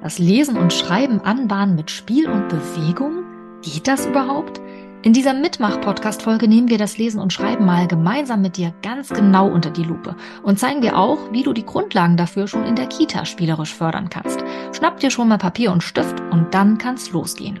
Das Lesen und Schreiben anbahnen mit Spiel und Bewegung? Geht das überhaupt? In dieser Mitmach-Podcast-Folge nehmen wir das Lesen und Schreiben mal gemeinsam mit dir ganz genau unter die Lupe und zeigen dir auch, wie du die Grundlagen dafür schon in der Kita spielerisch fördern kannst. Schnapp dir schon mal Papier und Stift und dann kann's losgehen.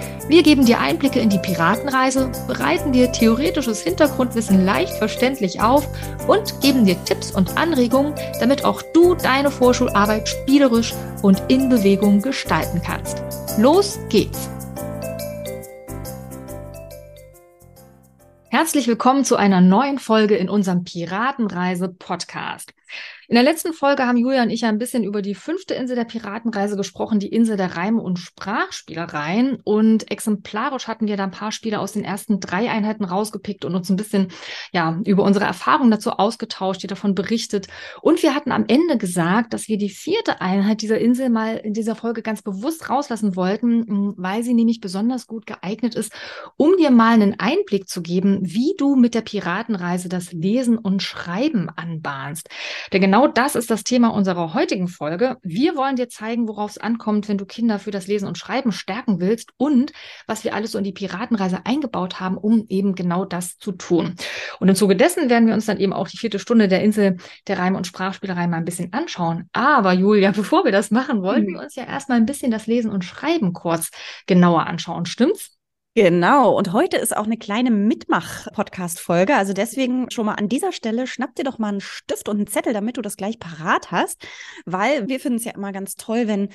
Wir geben dir Einblicke in die Piratenreise, bereiten dir theoretisches Hintergrundwissen leicht verständlich auf und geben dir Tipps und Anregungen, damit auch du deine Vorschularbeit spielerisch und in Bewegung gestalten kannst. Los geht's! Herzlich willkommen zu einer neuen Folge in unserem Piratenreise Podcast. In der letzten Folge haben Julia und ich ja ein bisschen über die fünfte Insel der Piratenreise gesprochen, die Insel der Reime und Sprachspielereien. Und exemplarisch hatten wir da ein paar Spiele aus den ersten drei Einheiten rausgepickt und uns ein bisschen ja über unsere Erfahrungen dazu ausgetauscht, die davon berichtet. Und wir hatten am Ende gesagt, dass wir die vierte Einheit dieser Insel mal in dieser Folge ganz bewusst rauslassen wollten, weil sie nämlich besonders gut geeignet ist, um dir mal einen Einblick zu geben, wie du mit der Piratenreise das Lesen und Schreiben anbahnst. Denn genau das ist das Thema unserer heutigen Folge. Wir wollen dir zeigen, worauf es ankommt, wenn du Kinder für das Lesen und Schreiben stärken willst und was wir alles so in die Piratenreise eingebaut haben, um eben genau das zu tun. Und im Zuge dessen werden wir uns dann eben auch die vierte Stunde der Insel der Reim- und Sprachspielerei mal ein bisschen anschauen. Aber Julia, bevor wir das machen, wollten mhm. wir uns ja erstmal ein bisschen das Lesen und Schreiben kurz genauer anschauen. Stimmt's? Genau, und heute ist auch eine kleine Mitmach-Podcast-Folge. Also deswegen schon mal an dieser Stelle, schnapp dir doch mal einen Stift und einen Zettel, damit du das gleich parat hast. Weil wir finden es ja immer ganz toll, wenn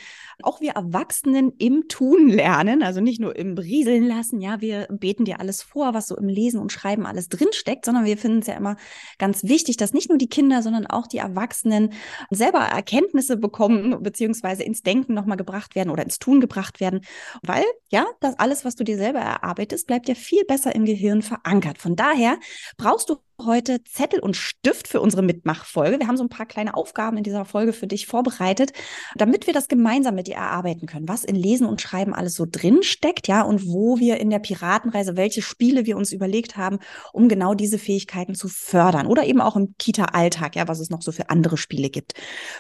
auch wir Erwachsenen im Tun lernen, also nicht nur im Rieseln lassen, ja, wir beten dir alles vor, was so im Lesen und Schreiben alles drinsteckt, sondern wir finden es ja immer ganz wichtig, dass nicht nur die Kinder, sondern auch die Erwachsenen selber Erkenntnisse bekommen, beziehungsweise ins Denken nochmal gebracht werden oder ins Tun gebracht werden. Weil, ja, das alles, was du dir selber erarbeitest, bleibt ja viel besser im Gehirn verankert. Von daher brauchst du heute Zettel und Stift für unsere Mitmachfolge. Wir haben so ein paar kleine Aufgaben in dieser Folge für dich vorbereitet, damit wir das gemeinsam mit dir erarbeiten können, was in Lesen und Schreiben alles so drin steckt, ja, und wo wir in der Piratenreise, welche Spiele wir uns überlegt haben, um genau diese Fähigkeiten zu fördern oder eben auch im Kita-Alltag, ja, was es noch so für andere Spiele gibt.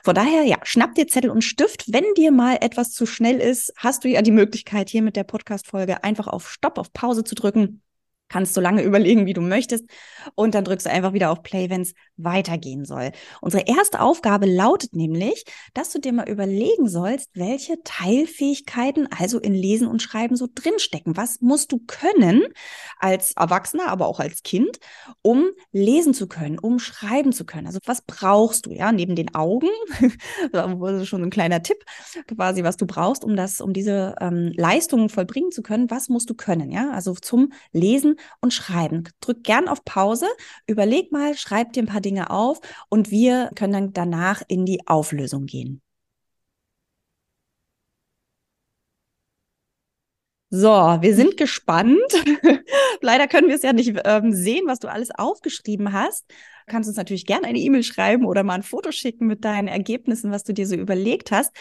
Von daher, ja, schnapp dir Zettel und Stift. Wenn dir mal etwas zu schnell ist, hast du ja die Möglichkeit, hier mit der Podcast-Folge einfach auf Stopp, auf Pause zu drücken kannst so lange überlegen, wie du möchtest. Und dann drückst du einfach wieder auf Play, wenn es weitergehen soll. Unsere erste Aufgabe lautet nämlich, dass du dir mal überlegen sollst, welche Teilfähigkeiten also in Lesen und Schreiben so drinstecken. Was musst du können als Erwachsener, aber auch als Kind, um lesen zu können, um schreiben zu können? Also was brauchst du, ja, neben den Augen? das ist schon ein kleiner Tipp, quasi, was du brauchst, um das, um diese ähm, Leistungen vollbringen zu können. Was musst du können, ja? Also zum Lesen und Schreiben. Drück gern auf Pause, überleg mal, schreib dir ein paar Dinge auf und wir können dann danach in die Auflösung gehen. So, wir sind gespannt. Leider können wir es ja nicht ähm, sehen, was du alles aufgeschrieben hast kannst uns natürlich gerne eine E-Mail schreiben oder mal ein Foto schicken mit deinen Ergebnissen, was du dir so überlegt hast.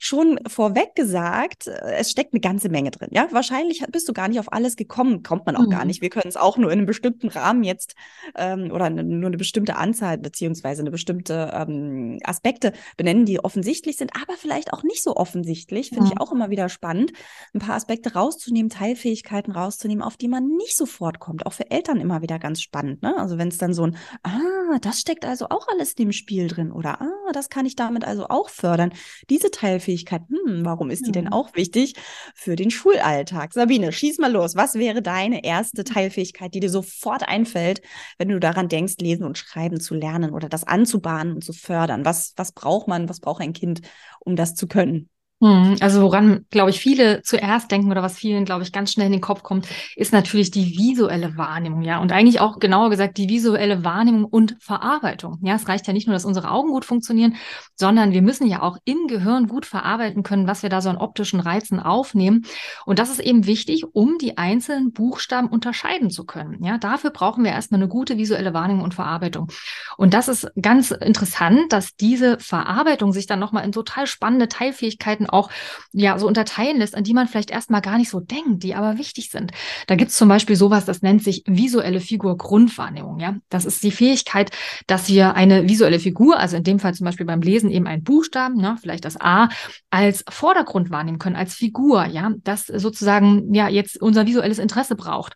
Schon vorweg gesagt, äh, es steckt eine ganze Menge drin. Ja, wahrscheinlich bist du gar nicht auf alles gekommen, kommt man auch mhm. gar nicht. Wir können es auch nur in einem bestimmten Rahmen jetzt ähm, oder nur eine bestimmte Anzahl beziehungsweise eine bestimmte ähm, Aspekte benennen, die offensichtlich sind, aber vielleicht auch nicht so offensichtlich. Finde mhm. ich auch immer wieder spannend, ein paar Aspekte rauszunehmen, Teilfähigkeiten rauszunehmen, auf die man nicht sofort kommt. Auch für Eltern immer wieder ganz spannend. Ne? Also wenn es dann so ein, ah, ah, das steckt also auch alles in dem Spiel drin oder ah, das kann ich damit also auch fördern. Diese Teilfähigkeit, hm, warum ist die denn auch wichtig für den Schulalltag? Sabine, schieß mal los. Was wäre deine erste Teilfähigkeit, die dir sofort einfällt, wenn du daran denkst, lesen und schreiben zu lernen oder das anzubahnen und zu fördern? Was, was braucht man, was braucht ein Kind, um das zu können? Hm, also woran, glaube ich, viele zuerst denken oder was vielen, glaube ich, ganz schnell in den Kopf kommt, ist natürlich die visuelle Wahrnehmung, ja. Und eigentlich auch genauer gesagt die visuelle Wahrnehmung und Verarbeitung. Ja, es reicht ja nicht nur, dass unsere Augen gut funktionieren, sondern wir müssen ja auch im Gehirn gut verarbeiten können, was wir da so an optischen Reizen aufnehmen. Und das ist eben wichtig, um die einzelnen Buchstaben unterscheiden zu können. Ja, dafür brauchen wir erstmal eine gute visuelle Wahrnehmung und Verarbeitung. Und das ist ganz interessant, dass diese Verarbeitung sich dann nochmal in total spannende Teilfähigkeiten auch ja so unterteilen lässt, an die man vielleicht erstmal gar nicht so denkt, die aber wichtig sind. Da gibt es zum Beispiel sowas, das nennt sich visuelle Figur Grundwahrnehmung. Ja, das ist die Fähigkeit, dass wir eine visuelle Figur, also in dem Fall zum Beispiel beim Lesen eben einen Buchstaben, ne, vielleicht das A, als Vordergrund wahrnehmen können, als Figur, ja, das sozusagen ja jetzt unser visuelles Interesse braucht.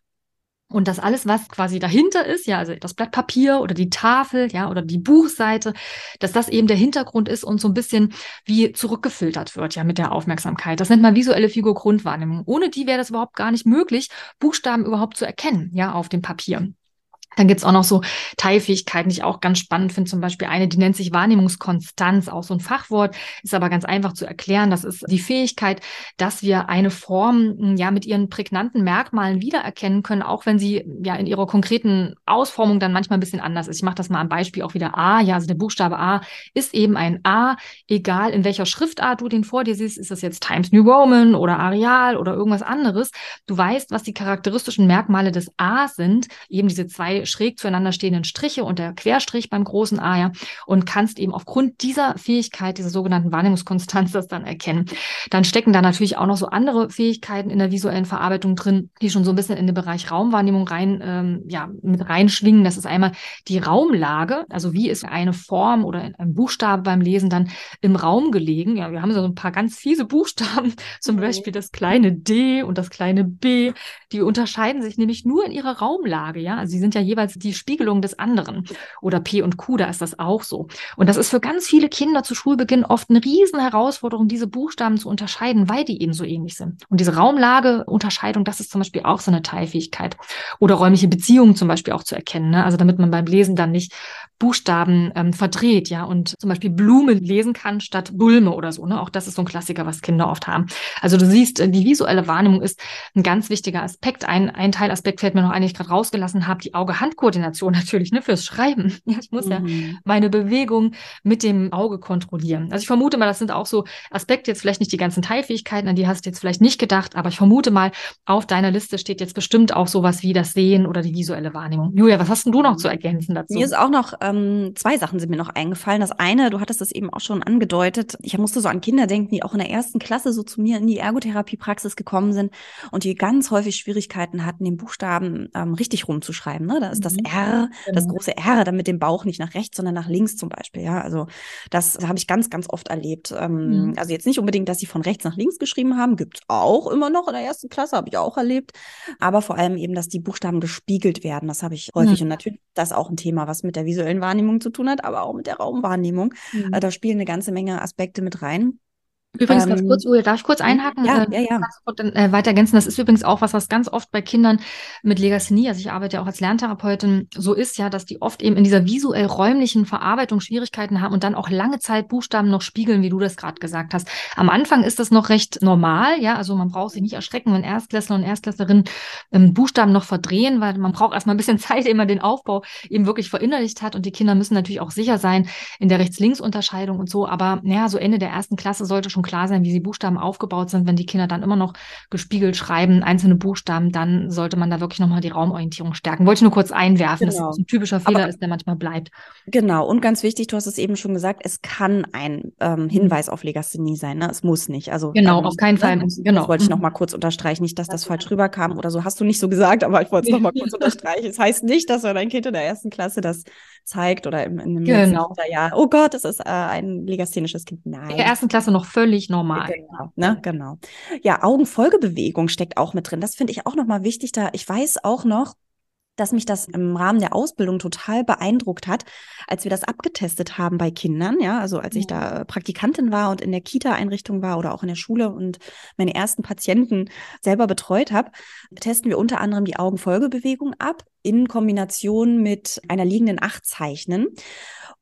Und das alles, was quasi dahinter ist, ja, also das Blatt Papier oder die Tafel, ja, oder die Buchseite, dass das eben der Hintergrund ist und so ein bisschen wie zurückgefiltert wird, ja, mit der Aufmerksamkeit. Das nennt man visuelle Figur Grundwahrnehmung. Ohne die wäre das überhaupt gar nicht möglich, Buchstaben überhaupt zu erkennen, ja, auf dem Papier. Dann gibt's auch noch so Teilfähigkeiten, die ich auch ganz spannend finde. Zum Beispiel eine, die nennt sich Wahrnehmungskonstanz, auch so ein Fachwort, ist aber ganz einfach zu erklären. Das ist die Fähigkeit, dass wir eine Form hm, ja mit ihren prägnanten Merkmalen wiedererkennen können, auch wenn sie ja in ihrer konkreten Ausformung dann manchmal ein bisschen anders ist. Ich mache das mal am Beispiel auch wieder A. Ja, also der Buchstabe A ist eben ein A, egal in welcher Schriftart du den vor dir siehst. Ist das jetzt Times New Roman oder Arial oder irgendwas anderes? Du weißt, was die charakteristischen Merkmale des A sind, eben diese zwei schräg zueinander stehenden Striche und der Querstrich beim großen A ja, und kannst eben aufgrund dieser Fähigkeit, dieser sogenannten Wahrnehmungskonstanz, das dann erkennen. Dann stecken da natürlich auch noch so andere Fähigkeiten in der visuellen Verarbeitung drin, die schon so ein bisschen in den Bereich Raumwahrnehmung rein, ähm, ja, mit reinschwingen. Das ist einmal die Raumlage, also wie ist eine Form oder ein Buchstabe beim Lesen dann im Raum gelegen. Ja, wir haben so ein paar ganz fiese Buchstaben, zum okay. Beispiel das kleine D und das kleine B. Die unterscheiden sich nämlich nur in ihrer Raumlage. Ja, also sie sind ja jeweils die Spiegelung des anderen. Oder P und Q, da ist das auch so. Und das ist für ganz viele Kinder zu Schulbeginn oft eine riesen Herausforderung, diese Buchstaben zu unterscheiden, weil die eben so ähnlich sind. Und diese Raumlageunterscheidung, das ist zum Beispiel auch so eine Teilfähigkeit. Oder räumliche Beziehungen zum Beispiel auch zu erkennen. Ne? Also damit man beim Lesen dann nicht Buchstaben ähm, verdreht, ja, und zum Beispiel Blume lesen kann statt Bulme oder so. Ne? Auch das ist so ein Klassiker, was Kinder oft haben. Also du siehst, äh, die visuelle Wahrnehmung ist ein ganz wichtiger Aspekt. Ein, ein Teilaspekt fällt mir noch ein, ich gerade rausgelassen habe, die Auge-Hand-Koordination natürlich, ne, fürs Schreiben. Ja, ich muss mhm. ja meine Bewegung mit dem Auge kontrollieren. Also ich vermute mal, das sind auch so Aspekte, jetzt vielleicht nicht die ganzen Teilfähigkeiten, an die hast du jetzt vielleicht nicht gedacht, aber ich vermute mal, auf deiner Liste steht jetzt bestimmt auch sowas wie das Sehen oder die visuelle Wahrnehmung. Julia, was hast denn du noch zu ergänzen dazu? Mir ist auch noch äh, ähm, zwei Sachen sind mir noch eingefallen. Das eine, du hattest es eben auch schon angedeutet, ich musste so an Kinder denken, die auch in der ersten Klasse so zu mir in die Ergotherapiepraxis gekommen sind und die ganz häufig Schwierigkeiten hatten, den Buchstaben ähm, richtig rumzuschreiben. Ne? Da ist das mhm. R, das genau. große R, dann mit dem Bauch nicht nach rechts, sondern nach links zum Beispiel. Ja, also das habe ich ganz, ganz oft erlebt. Ähm, mhm. Also jetzt nicht unbedingt, dass sie von rechts nach links geschrieben haben, gibt es auch immer noch in der ersten Klasse, habe ich auch erlebt. Aber vor allem eben, dass die Buchstaben gespiegelt werden. Das habe ich häufig. Mhm. Und natürlich das auch ein Thema, was mit der visuellen Wahrnehmung zu tun hat, aber auch mit der Raumwahrnehmung. Mhm. Äh, da spielen eine ganze Menge Aspekte mit rein. Übrigens ähm, ganz kurz, Uwe, darf ich kurz einhaken? Ja, äh, ja, ja. Und dann äh, weiter ergänzen. Das ist übrigens auch was, was ganz oft bei Kindern mit Legasthenie, also ich arbeite ja auch als Lerntherapeutin, so ist ja, dass die oft eben in dieser visuell-räumlichen Verarbeitung Schwierigkeiten haben und dann auch lange Zeit Buchstaben noch spiegeln, wie du das gerade gesagt hast. Am Anfang ist das noch recht normal, ja, also man braucht sich nicht erschrecken, wenn Erstklässler und Erstklässlerinnen ähm, Buchstaben noch verdrehen, weil man braucht erstmal ein bisschen Zeit, ehe man den Aufbau eben wirklich verinnerlicht hat und die Kinder müssen natürlich auch sicher sein in der Rechts-Links-Unterscheidung und so, aber naja, so Ende der ersten Klasse sollte schon schon klar sein, wie die Buchstaben aufgebaut sind. Wenn die Kinder dann immer noch gespiegelt schreiben, einzelne Buchstaben, dann sollte man da wirklich nochmal die Raumorientierung stärken. Wollte ich nur kurz einwerfen, genau. dass das ein typischer Fehler Aber, ist, der manchmal bleibt. Genau, und ganz wichtig, du hast es eben schon gesagt, es kann ein ähm, Hinweis auf Legasthenie sein. Ne? Es muss nicht. Also, genau, ähm, auf keinen Fall. Ne? Genau. Das wollte ich nochmal kurz unterstreichen. Nicht, dass das falsch rüberkam oder so. Hast du nicht so gesagt, aber ich wollte es nochmal kurz unterstreichen. Es heißt nicht, dass dein Kind in der ersten Klasse das zeigt oder im, in einem genau. Jahr, oh Gott, das ist äh, ein legasthenisches Kind. Nein. In der ersten Klasse noch völlig normal. Genau, ne? genau. Ja, Augenfolgebewegung steckt auch mit drin. Das finde ich auch nochmal wichtig. Da ich weiß auch noch, dass mich das im Rahmen der Ausbildung total beeindruckt hat, als wir das abgetestet haben bei Kindern, ja, also als ich da Praktikantin war und in der Kita-Einrichtung war oder auch in der Schule und meine ersten Patienten selber betreut habe, testen wir unter anderem die Augenfolgebewegung ab in Kombination mit einer liegenden Acht zeichnen.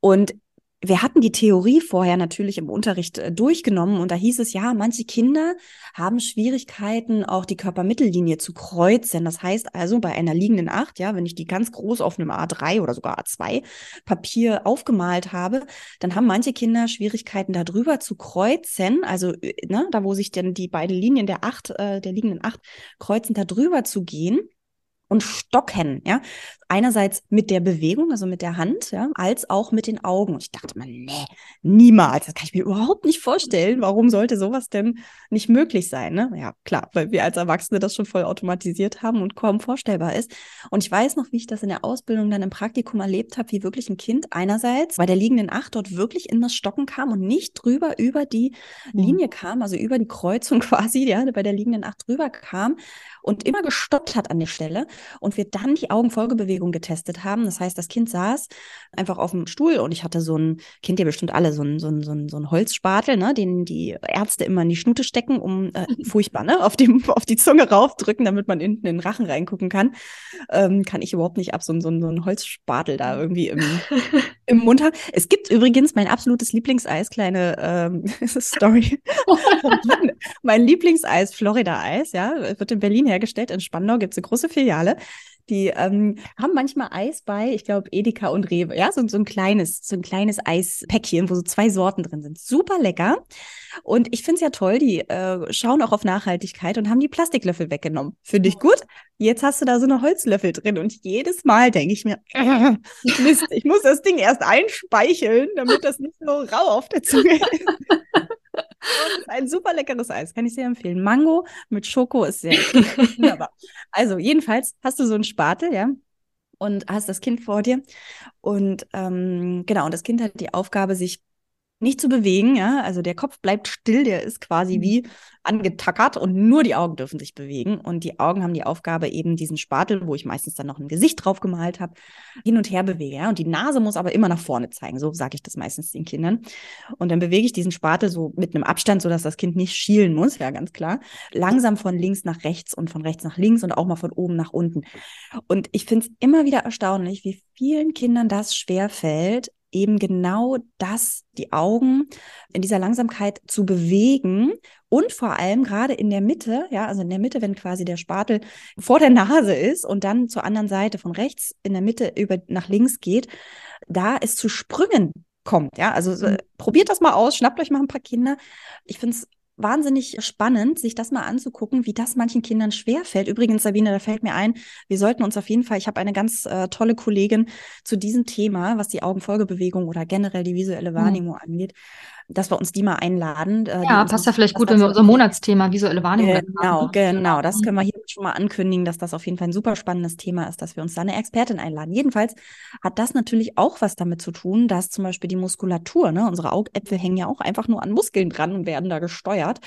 Und wir hatten die Theorie vorher natürlich im Unterricht äh, durchgenommen und da hieß es ja, manche Kinder haben Schwierigkeiten, auch die Körpermittellinie zu kreuzen. Das heißt also, bei einer liegenden Acht, ja, wenn ich die ganz groß auf einem A3 oder sogar A2 Papier aufgemalt habe, dann haben manche Kinder Schwierigkeiten, da drüber zu kreuzen. Also, äh, ne, da wo sich dann die beiden Linien der Acht, äh, der liegenden Acht kreuzen, da drüber zu gehen und stocken, ja. Einerseits mit der Bewegung, also mit der Hand, ja, als auch mit den Augen. Und ich dachte mal, nee, niemals. Das kann ich mir überhaupt nicht vorstellen. Warum sollte sowas denn nicht möglich sein? Ne? Ja, klar, weil wir als Erwachsene das schon voll automatisiert haben und kaum vorstellbar ist. Und ich weiß noch, wie ich das in der Ausbildung dann im Praktikum erlebt habe, wie wirklich ein Kind einerseits bei der liegenden Acht dort wirklich in das Stocken kam und nicht drüber über die mhm. Linie kam, also über die Kreuzung quasi, ja, bei der liegenden Acht drüber kam und immer gestoppt hat an der Stelle und wir dann die Augenfolgebewegung getestet haben. Das heißt, das Kind saß einfach auf dem Stuhl und ich hatte so ein, kennt ihr bestimmt alle, so ein, so ein, so ein, so ein Holzspatel, ne, den die Ärzte immer in die Schnute stecken, um äh, furchtbar, ne, auf, dem, auf die Zunge raufdrücken, damit man hinten in den Rachen reingucken kann. Ähm, kann ich überhaupt nicht ab, so, so, so ein Holzspatel da irgendwie im, im Mund haben. Es gibt übrigens mein absolutes Lieblingseis, kleine ähm, Story. mein Lieblingseis, Florida-Eis, ja, wird in Berlin hergestellt. In Spandau gibt es eine große Filiale. Die ähm, haben manchmal Eis bei, ich glaube, Edeka und Rewe. Ja, so, so ein kleines, so ein kleines Eispäckchen, wo so zwei Sorten drin sind. Super lecker. Und ich finde es ja toll, die äh, schauen auch auf Nachhaltigkeit und haben die Plastiklöffel weggenommen. Finde ich gut. Jetzt hast du da so eine Holzlöffel drin und jedes Mal denke ich mir, äh, Mist, ich muss das Ding erst einspeicheln, damit das nicht so rau auf der Zunge ist. Ein super leckeres Eis, kann ich sehr empfehlen. Mango mit Schoko ist sehr wunderbar. Also jedenfalls hast du so einen Spatel, ja, und hast das Kind vor dir. Und ähm, genau, und das Kind hat die Aufgabe, sich nicht zu bewegen, ja. Also der Kopf bleibt still, der ist quasi mhm. wie angetackert und nur die Augen dürfen sich bewegen. Und die Augen haben die Aufgabe, eben diesen Spatel, wo ich meistens dann noch ein Gesicht drauf gemalt habe, hin und her bewege. Ja? Und die Nase muss aber immer nach vorne zeigen. So sage ich das meistens den Kindern. Und dann bewege ich diesen Spatel so mit einem Abstand, sodass das Kind nicht schielen muss, ja, ganz klar. Langsam von links nach rechts und von rechts nach links und auch mal von oben nach unten. Und ich finde es immer wieder erstaunlich, wie vielen Kindern das schwerfällt, eben genau das, die Augen in dieser Langsamkeit zu bewegen und vor allem gerade in der Mitte, ja, also in der Mitte, wenn quasi der Spatel vor der Nase ist und dann zur anderen Seite von rechts in der Mitte über nach links geht, da es zu Sprüngen kommt, ja, also mhm. probiert das mal aus, schnappt euch mal ein paar Kinder. Ich finde es wahnsinnig spannend, sich das mal anzugucken, wie das manchen Kindern schwerfällt. Übrigens, Sabine, da fällt mir ein, wir sollten uns auf jeden Fall, ich habe eine ganz äh, tolle Kollegin zu diesem Thema, was die Augenfolgebewegung oder generell die visuelle mhm. Wahrnehmung mhm. angeht, dass wir uns die mal einladen. Äh, ja, passt ja vielleicht gut, wenn wir unser Monatsthema visuelle Wahrnehmung Genau, genau. Das können wir hier schon mal ankündigen, dass das auf jeden Fall ein super spannendes Thema ist, dass wir uns da eine Expertin einladen. Jedenfalls hat das natürlich auch was damit zu tun, dass zum Beispiel die Muskulatur, ne, unsere Augäpfel hängen ja auch einfach nur an Muskeln dran und werden da gesteuert.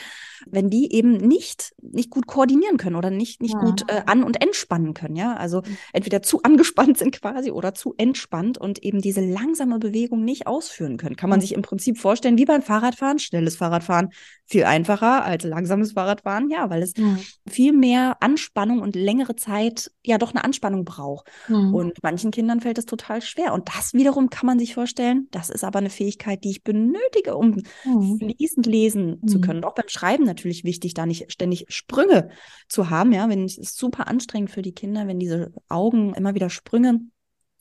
Wenn die eben nicht, nicht gut koordinieren können oder nicht, nicht ja. gut äh, an- und entspannen können, ja. Also mhm. entweder zu angespannt sind quasi oder zu entspannt und eben diese langsame Bewegung nicht ausführen können. Kann man sich im Prinzip vorstellen, wie bei beim Fahrradfahren, schnelles Fahrradfahren viel einfacher als langsames Fahrradfahren, ja, weil es mhm. viel mehr Anspannung und längere Zeit ja doch eine Anspannung braucht. Mhm. Und manchen Kindern fällt es total schwer. Und das wiederum kann man sich vorstellen, das ist aber eine Fähigkeit, die ich benötige, um mhm. fließend lesen zu mhm. können. Und auch beim Schreiben natürlich wichtig, da nicht ständig Sprünge zu haben, ja, wenn es ist super anstrengend für die Kinder, wenn diese Augen immer wieder Sprünge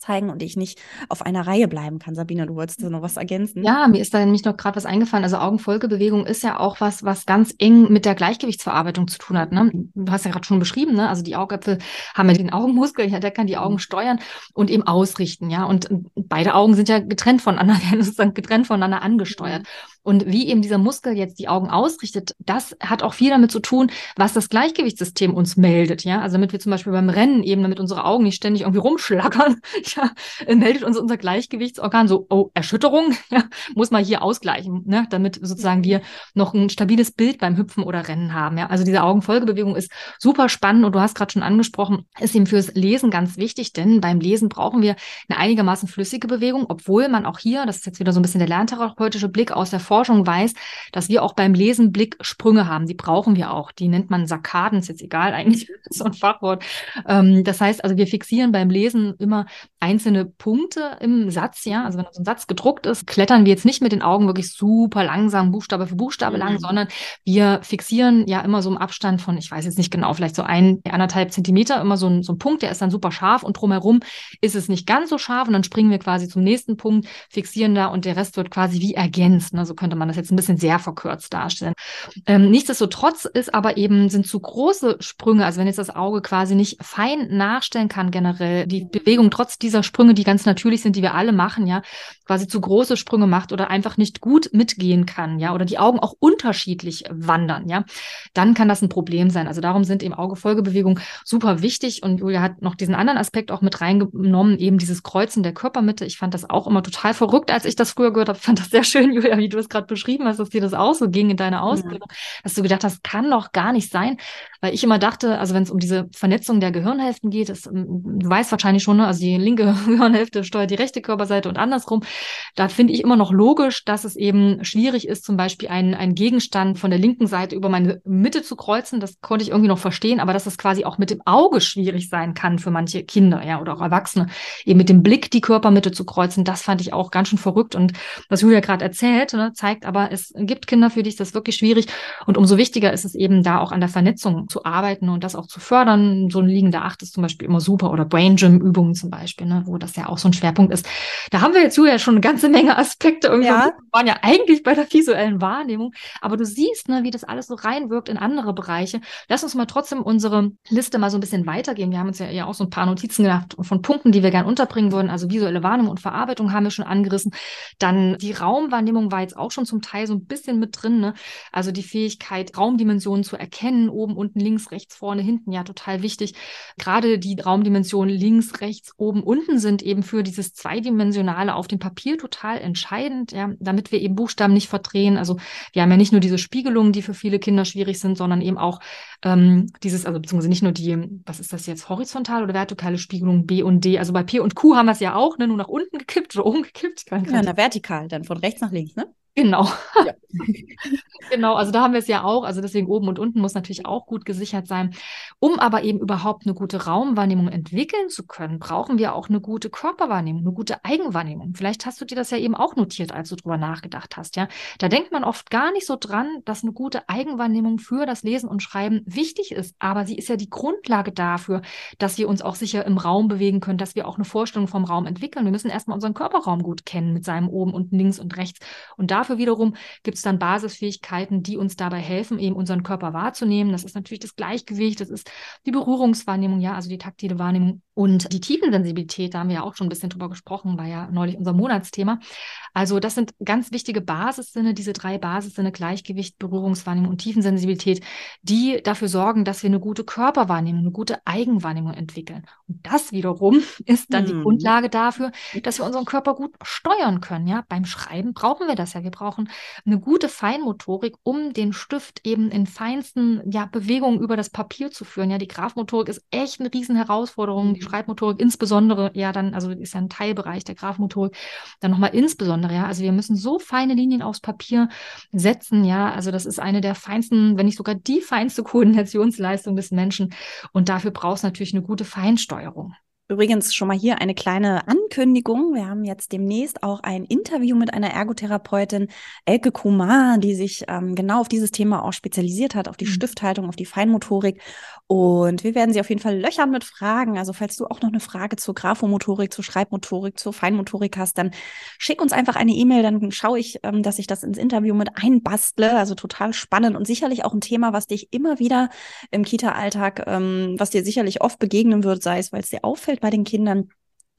zeigen und ich nicht auf einer Reihe bleiben kann. Sabine, du wolltest noch was ergänzen? Ja, mir ist da nämlich noch gerade was eingefallen. Also Augenfolgebewegung ist ja auch was, was ganz eng mit der Gleichgewichtsverarbeitung zu tun hat. Ne? Du hast ja gerade schon beschrieben, ne? also die Augäpfel haben ja den Augenmuskel, der kann die Augen steuern und eben ausrichten. Ja, und beide Augen sind ja getrennt voneinander, werden sozusagen getrennt voneinander angesteuert. Mhm. Und wie eben dieser Muskel jetzt die Augen ausrichtet, das hat auch viel damit zu tun, was das Gleichgewichtssystem uns meldet. Ja, also damit wir zum Beispiel beim Rennen eben, damit unsere Augen nicht ständig irgendwie rumschlackern, ja, meldet uns unser Gleichgewichtsorgan so, oh, Erschütterung, ja, muss man hier ausgleichen, ne, damit sozusagen wir noch ein stabiles Bild beim Hüpfen oder Rennen haben. Ja, also diese Augenfolgebewegung ist super spannend und du hast gerade schon angesprochen, ist eben fürs Lesen ganz wichtig, denn beim Lesen brauchen wir eine einigermaßen flüssige Bewegung, obwohl man auch hier, das ist jetzt wieder so ein bisschen der lerntherapeutische Blick aus der Forschung weiß, dass wir auch beim Lesen Blicksprünge haben. Die brauchen wir auch. Die nennt man Sarkaden, ist jetzt egal, eigentlich so ein Fachwort. Ähm, das heißt also, wir fixieren beim Lesen immer einzelne Punkte im Satz, ja. Also wenn so ein Satz gedruckt ist, klettern wir jetzt nicht mit den Augen wirklich super langsam, Buchstabe für Buchstabe mhm. lang, sondern wir fixieren ja immer so im Abstand von, ich weiß jetzt nicht genau, vielleicht so ein, anderthalb Zentimeter, immer so ein, so ein Punkt, der ist dann super scharf und drumherum ist es nicht ganz so scharf und dann springen wir quasi zum nächsten Punkt, fixieren da und der Rest wird quasi wie ergänzt. Ne? So könnte man das jetzt ein bisschen sehr verkürzt darstellen. Ähm, nichtsdestotrotz ist aber eben, sind zu große Sprünge, also wenn jetzt das Auge quasi nicht fein nachstellen kann generell, die Bewegung trotz dieser Sprünge, die ganz natürlich sind, die wir alle machen, ja, quasi zu große Sprünge macht oder einfach nicht gut mitgehen kann, ja, oder die Augen auch unterschiedlich wandern, ja, dann kann das ein Problem sein. Also darum sind eben Augefolgebewegungen super wichtig und Julia hat noch diesen anderen Aspekt auch mit reingenommen, eben dieses Kreuzen der Körpermitte. Ich fand das auch immer total verrückt, als ich das früher gehört habe. Ich fand das sehr schön, Julia, wie du es gerade beschrieben hast, dass dir das auch so ging in deiner Ausbildung, ja. dass du gedacht hast, kann doch gar nicht sein, weil ich immer dachte, also wenn es um diese Vernetzung der Gehirnhälften geht, das, ähm, du weißt wahrscheinlich schon, ne, also die linke Gehirnhälfte steuert die rechte Körperseite und andersrum. Da finde ich immer noch logisch, dass es eben schwierig ist, zum Beispiel einen, einen Gegenstand von der linken Seite über meine Mitte zu kreuzen. Das konnte ich irgendwie noch verstehen, aber dass es quasi auch mit dem Auge schwierig sein kann für manche Kinder, ja, oder auch Erwachsene, eben mit dem Blick die Körpermitte zu kreuzen, das fand ich auch ganz schön verrückt. Und was Julia gerade erzählt, ne, zeigt aber, es gibt Kinder, für die ist das wirklich schwierig. Und umso wichtiger ist es eben, da auch an der Vernetzung zu arbeiten und das auch zu fördern. So ein liegender Acht ist zum Beispiel immer super oder Brain Gym Übungen zum Beispiel, ne, wo das ja auch so ein Schwerpunkt ist. Da haben wir jetzt Julia schon eine ganze Menge Aspekte irgendwie. Ja. Wir waren ja eigentlich bei der visuellen Wahrnehmung, aber du siehst, ne, wie das alles so reinwirkt in andere Bereiche. Lass uns mal trotzdem unsere Liste mal so ein bisschen weitergehen. Wir haben uns ja, ja auch so ein paar Notizen gedacht von Punkten, die wir gerne unterbringen würden. Also visuelle Wahrnehmung und Verarbeitung haben wir schon angerissen. Dann die Raumwahrnehmung war jetzt auch schon zum Teil so ein bisschen mit drin. Ne? Also die Fähigkeit, Raumdimensionen zu erkennen, oben, unten, links, rechts, vorne, hinten, ja, total wichtig. Gerade die Raumdimensionen links, rechts, oben, unten sind eben für dieses Zweidimensionale auf dem Papier total entscheidend, ja, damit wir eben Buchstaben nicht verdrehen. Also wir haben ja nicht nur diese Spiegelungen, die für viele Kinder schwierig sind, sondern eben auch ähm, dieses, also beziehungsweise nicht nur die, was ist das jetzt, horizontal oder vertikale Spiegelung B und D. Also bei P und Q haben wir es ja auch, ne, nur nach unten gekippt oder umgekippt. Ja, na, vertikal, dann von rechts nach links, ne? Genau. Ja. genau, also da haben wir es ja auch. Also deswegen oben und unten muss natürlich auch gut gesichert sein. Um aber eben überhaupt eine gute Raumwahrnehmung entwickeln zu können, brauchen wir auch eine gute Körperwahrnehmung, eine gute Eigenwahrnehmung. Vielleicht hast du dir das ja eben auch notiert, als du drüber nachgedacht hast, ja. Da denkt man oft gar nicht so dran, dass eine gute Eigenwahrnehmung für das Lesen und Schreiben wichtig ist. Aber sie ist ja die Grundlage dafür, dass wir uns auch sicher im Raum bewegen können, dass wir auch eine Vorstellung vom Raum entwickeln. Wir müssen erstmal unseren Körperraum gut kennen mit seinem oben, unten, links und rechts. Und da Dafür wiederum gibt es dann Basisfähigkeiten, die uns dabei helfen, eben unseren Körper wahrzunehmen. Das ist natürlich das Gleichgewicht, das ist die Berührungswahrnehmung, ja, also die taktile Wahrnehmung und die Tiefensensibilität, da haben wir ja auch schon ein bisschen drüber gesprochen, war ja neulich unser Monatsthema. Also das sind ganz wichtige Basissinne, diese drei Basissinne, Gleichgewicht, Berührungswahrnehmung und Tiefensensibilität, die dafür sorgen, dass wir eine gute Körperwahrnehmung, eine gute Eigenwahrnehmung entwickeln. Und das wiederum ist dann hm. die Grundlage dafür, dass wir unseren Körper gut steuern können. Ja, beim Schreiben brauchen wir das ja. Wir brauchen eine gute Feinmotorik, um den Stift eben in feinsten ja, Bewegungen über das Papier zu führen. Ja, die Grafmotorik ist echt eine Riesenherausforderung. Schreibmotorik insbesondere, ja, dann, also ist ja ein Teilbereich der Grafmotorik, dann nochmal insbesondere, ja. Also wir müssen so feine Linien aufs Papier setzen, ja. Also das ist eine der feinsten, wenn nicht sogar die feinste Koordinationsleistung des Menschen. Und dafür braucht es natürlich eine gute Feinsteuerung. Übrigens schon mal hier eine kleine Ankündigung. Wir haben jetzt demnächst auch ein Interview mit einer Ergotherapeutin, Elke Kumar, die sich ähm, genau auf dieses Thema auch spezialisiert hat, auf die mhm. Stifthaltung, auf die Feinmotorik. Und wir werden sie auf jeden Fall löchern mit Fragen. Also falls du auch noch eine Frage zur Graphomotorik, zur Schreibmotorik, zur Feinmotorik hast, dann schick uns einfach eine E-Mail, dann schaue ich, ähm, dass ich das ins Interview mit einbastle. Also total spannend und sicherlich auch ein Thema, was dich immer wieder im Kita-Alltag, ähm, was dir sicherlich oft begegnen wird, sei es, weil es dir auffällt bei den Kindern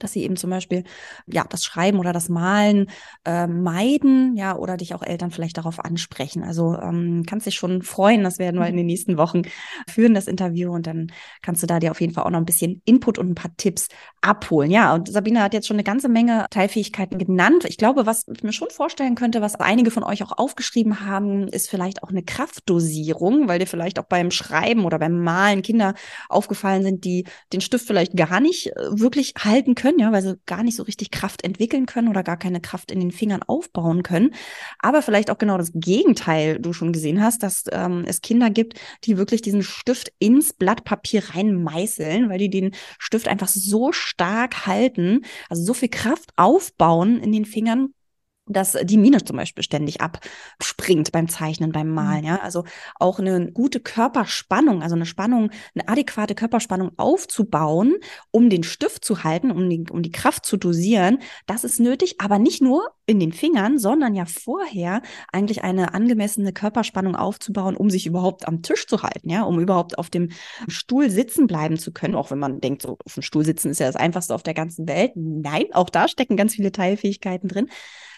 dass sie eben zum Beispiel ja das Schreiben oder das Malen äh, meiden, ja, oder dich auch Eltern vielleicht darauf ansprechen. Also ähm, kannst dich schon freuen, das werden wir in den nächsten Wochen führen, das Interview, und dann kannst du da dir auf jeden Fall auch noch ein bisschen Input und ein paar Tipps abholen. Ja, und Sabine hat jetzt schon eine ganze Menge Teilfähigkeiten genannt. Ich glaube, was ich mir schon vorstellen könnte, was einige von euch auch aufgeschrieben haben, ist vielleicht auch eine Kraftdosierung, weil dir vielleicht auch beim Schreiben oder beim Malen Kinder aufgefallen sind, die den Stift vielleicht gar nicht äh, wirklich halten können können, ja, weil sie gar nicht so richtig Kraft entwickeln können oder gar keine Kraft in den Fingern aufbauen können. Aber vielleicht auch genau das Gegenteil du schon gesehen hast, dass ähm, es Kinder gibt, die wirklich diesen Stift ins Blatt Papier reinmeißeln, weil die den Stift einfach so stark halten, also so viel Kraft aufbauen in den Fingern, dass die Mine zum Beispiel ständig abspringt beim Zeichnen, beim mhm. Malen, ja. Also auch eine gute Körperspannung, also eine Spannung, eine adäquate Körperspannung aufzubauen, um den Stift zu halten, um die, um die Kraft zu dosieren, das ist nötig, aber nicht nur in den Fingern, sondern ja vorher eigentlich eine angemessene Körperspannung aufzubauen, um sich überhaupt am Tisch zu halten, ja, um überhaupt auf dem Stuhl sitzen bleiben zu können, auch wenn man denkt, so auf dem Stuhl sitzen ist ja das einfachste auf der ganzen Welt. Nein, auch da stecken ganz viele Teilfähigkeiten drin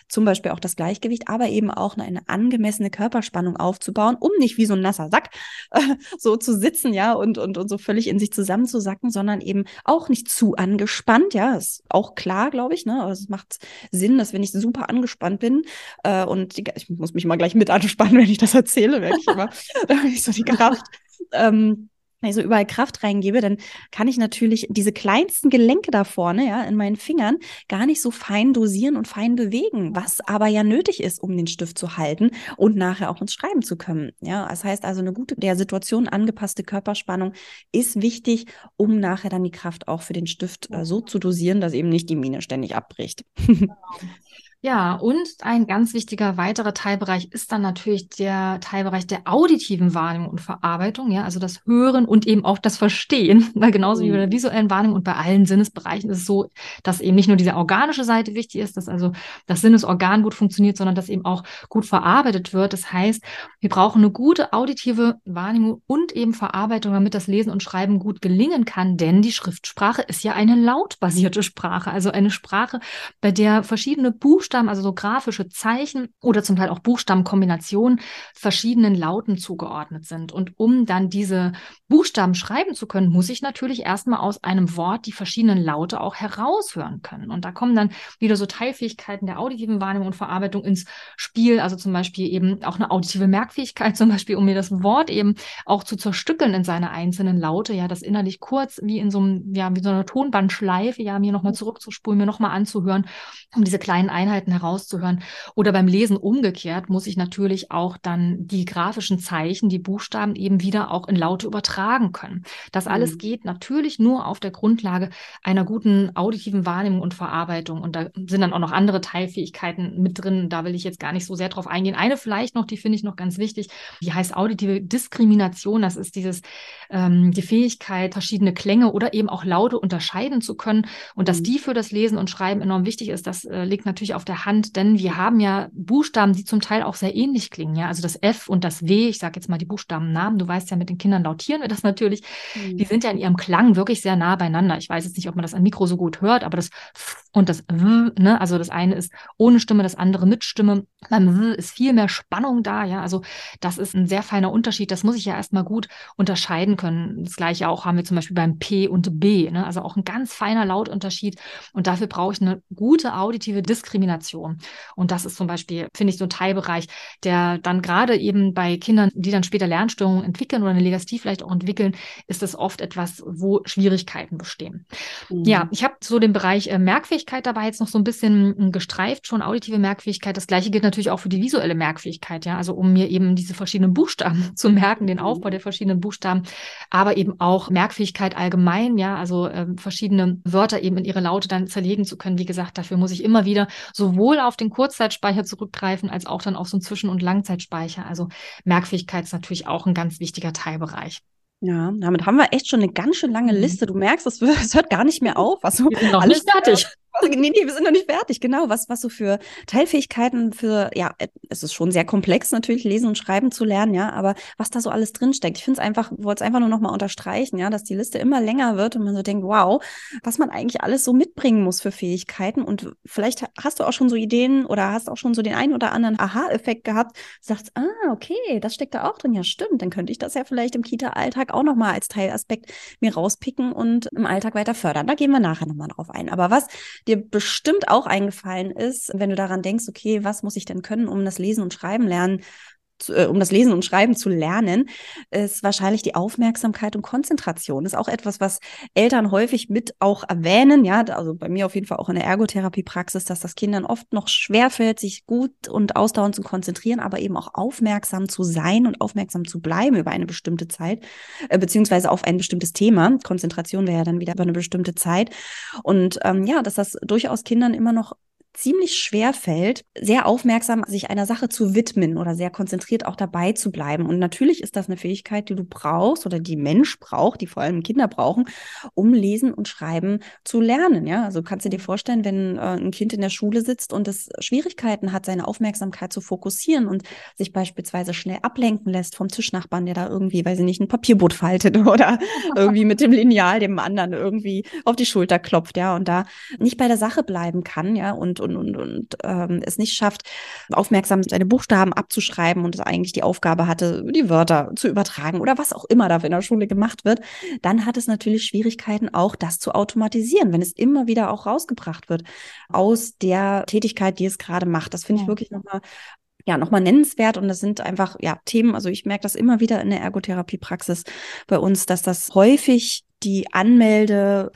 zum Beispiel auch das Gleichgewicht, aber eben auch eine angemessene Körperspannung aufzubauen, um nicht wie so ein nasser Sack äh, so zu sitzen, ja, und, und, und so völlig in sich zusammenzusacken, sondern eben auch nicht zu angespannt, ja, ist auch klar, glaube ich, ne, aber es macht Sinn, dass wenn ich super angespannt bin äh, und die, ich muss mich mal gleich mit anspannen, wenn ich das erzähle, merke ich immer, da habe ich so die Kraft. Ähm, wenn ich so überall Kraft reingebe, dann kann ich natürlich diese kleinsten Gelenke da vorne, ja, in meinen Fingern gar nicht so fein dosieren und fein bewegen, was aber ja nötig ist, um den Stift zu halten und nachher auch ins Schreiben zu können. Ja, das heißt also eine gute, der Situation angepasste Körperspannung ist wichtig, um nachher dann die Kraft auch für den Stift äh, so zu dosieren, dass eben nicht die Mine ständig abbricht. Genau. Ja, und ein ganz wichtiger weiterer Teilbereich ist dann natürlich der Teilbereich der auditiven Wahrnehmung und Verarbeitung, ja, also das Hören und eben auch das Verstehen, weil genauso mhm. wie bei der mhm. visuellen Wahrnehmung und bei allen Sinnesbereichen ist es so, dass eben nicht nur diese organische Seite wichtig ist, dass also das Sinnesorgan gut funktioniert, sondern dass eben auch gut verarbeitet wird. Das heißt, wir brauchen eine gute auditive Wahrnehmung und eben Verarbeitung, damit das Lesen und Schreiben gut gelingen kann, denn die Schriftsprache ist ja eine lautbasierte Sprache, also eine Sprache, bei der verschiedene Buchstaben Buchstaben, also so grafische Zeichen oder zum Teil auch Buchstabenkombinationen verschiedenen Lauten zugeordnet sind. Und um dann diese Buchstaben schreiben zu können, muss ich natürlich erstmal aus einem Wort die verschiedenen Laute auch heraushören können. Und da kommen dann wieder so Teilfähigkeiten der auditiven Wahrnehmung und Verarbeitung ins Spiel. Also zum Beispiel eben auch eine auditive Merkfähigkeit, zum Beispiel, um mir das Wort eben auch zu zerstückeln in seine einzelnen Laute, ja, das innerlich kurz wie in so einem, ja, wie so einer Tonbandschleife, ja, mir nochmal zurückzuspulen, mir nochmal anzuhören, um diese kleinen Einheiten Inhalten herauszuhören. Oder beim Lesen umgekehrt muss ich natürlich auch dann die grafischen Zeichen, die Buchstaben eben wieder auch in Laute übertragen können. Das alles mhm. geht natürlich nur auf der Grundlage einer guten auditiven Wahrnehmung und Verarbeitung. Und da sind dann auch noch andere Teilfähigkeiten mit drin. Da will ich jetzt gar nicht so sehr drauf eingehen. Eine vielleicht noch, die finde ich noch ganz wichtig, die heißt auditive Diskrimination. Das ist dieses, ähm, die Fähigkeit, verschiedene Klänge oder eben auch Laute unterscheiden zu können. Und dass mhm. die für das Lesen und Schreiben enorm wichtig ist, das äh, liegt natürlich auf der Hand, denn wir haben ja Buchstaben, die zum Teil auch sehr ähnlich klingen. Ja, also das F und das W, ich sage jetzt mal die Buchstabennamen, du weißt ja, mit den Kindern lautieren wir das natürlich. Mhm. Die sind ja in ihrem Klang wirklich sehr nah beieinander. Ich weiß jetzt nicht, ob man das am Mikro so gut hört, aber das F und das W, ne, also das eine ist ohne Stimme, das andere mit Stimme. Beim W ist viel mehr Spannung da, ja, also das ist ein sehr feiner Unterschied. Das muss ich ja erstmal gut unterscheiden können. Das gleiche auch haben wir zum Beispiel beim P und B, ne, also auch ein ganz feiner Lautunterschied. Und dafür brauche ich eine gute auditive Diskrimination Kommunikation. Und das ist zum Beispiel, finde ich, so ein Teilbereich, der dann gerade eben bei Kindern, die dann später Lernstörungen entwickeln oder eine Legasthie vielleicht auch entwickeln, ist das oft etwas, wo Schwierigkeiten bestehen. Mhm. Ja, ich habe so den Bereich äh, Merkfähigkeit dabei jetzt noch so ein bisschen hm, gestreift, schon auditive Merkfähigkeit. Das gleiche gilt natürlich auch für die visuelle Merkfähigkeit, ja, also um mir eben diese verschiedenen Buchstaben zu merken, den mhm. Aufbau der verschiedenen Buchstaben, aber eben auch Merkfähigkeit allgemein, ja, also äh, verschiedene Wörter eben in ihre Laute dann zerlegen zu können. Wie gesagt, dafür muss ich immer wieder so sowohl auf den Kurzzeitspeicher zurückgreifen, als auch dann auf so einen Zwischen- und Langzeitspeicher. Also Merkfähigkeit ist natürlich auch ein ganz wichtiger Teilbereich. Ja, damit haben wir echt schon eine ganz schön lange mhm. Liste. Du merkst, es, hört gar nicht mehr auf. Was so wir sind noch nicht fertig. nee, nee, wir sind noch nicht fertig. Genau, was, was so für Teilfähigkeiten für, ja, es ist schon sehr komplex natürlich, lesen und schreiben zu lernen, ja, aber was da so alles drinsteckt. Ich finde es einfach, wollte es einfach nur nochmal unterstreichen, ja, dass die Liste immer länger wird und man so denkt, wow, was man eigentlich alles so mitbringen muss für Fähigkeiten. Und vielleicht hast du auch schon so Ideen oder hast auch schon so den einen oder anderen Aha-Effekt gehabt, sagst, ah, okay, das steckt da auch drin. Ja, stimmt. Dann könnte ich das ja vielleicht im Kita-Alltag auch nochmal als Teilaspekt mir rauspicken und im Alltag weiter fördern. Da gehen wir nachher nochmal drauf ein. Aber was dir bestimmt auch eingefallen ist, wenn du daran denkst, okay, was muss ich denn können, um das Lesen und Schreiben lernen um das Lesen und Schreiben zu lernen, ist wahrscheinlich die Aufmerksamkeit und Konzentration. Das ist auch etwas, was Eltern häufig mit auch erwähnen. Ja, also bei mir auf jeden Fall auch in der Ergotherapiepraxis, dass das Kindern oft noch schwerfällt, sich gut und ausdauernd zu konzentrieren, aber eben auch aufmerksam zu sein und aufmerksam zu bleiben über eine bestimmte Zeit, äh, beziehungsweise auf ein bestimmtes Thema. Konzentration wäre ja dann wieder über eine bestimmte Zeit. Und ähm, ja, dass das durchaus Kindern immer noch ziemlich schwer fällt, sehr aufmerksam sich einer Sache zu widmen oder sehr konzentriert auch dabei zu bleiben. Und natürlich ist das eine Fähigkeit, die du brauchst oder die Mensch braucht, die vor allem Kinder brauchen, um lesen und schreiben zu lernen. Ja, also kannst du dir vorstellen, wenn äh, ein Kind in der Schule sitzt und es Schwierigkeiten hat, seine Aufmerksamkeit zu fokussieren und sich beispielsweise schnell ablenken lässt vom Tischnachbarn, der da irgendwie, weil sie nicht ein Papierboot faltet oder irgendwie mit dem Lineal dem anderen irgendwie auf die Schulter klopft, ja, und da nicht bei der Sache bleiben kann, ja, und und, und, und ähm, es nicht schafft, aufmerksam seine Buchstaben abzuschreiben und es eigentlich die Aufgabe hatte, die Wörter zu übertragen oder was auch immer da in der Schule gemacht wird, dann hat es natürlich Schwierigkeiten, auch das zu automatisieren, wenn es immer wieder auch rausgebracht wird aus der Tätigkeit, die es gerade macht. Das finde ich wirklich nochmal ja, nochmal nennenswert und das sind einfach, ja, Themen, also ich merke das immer wieder in der Ergotherapiepraxis bei uns, dass das häufig die Anmelde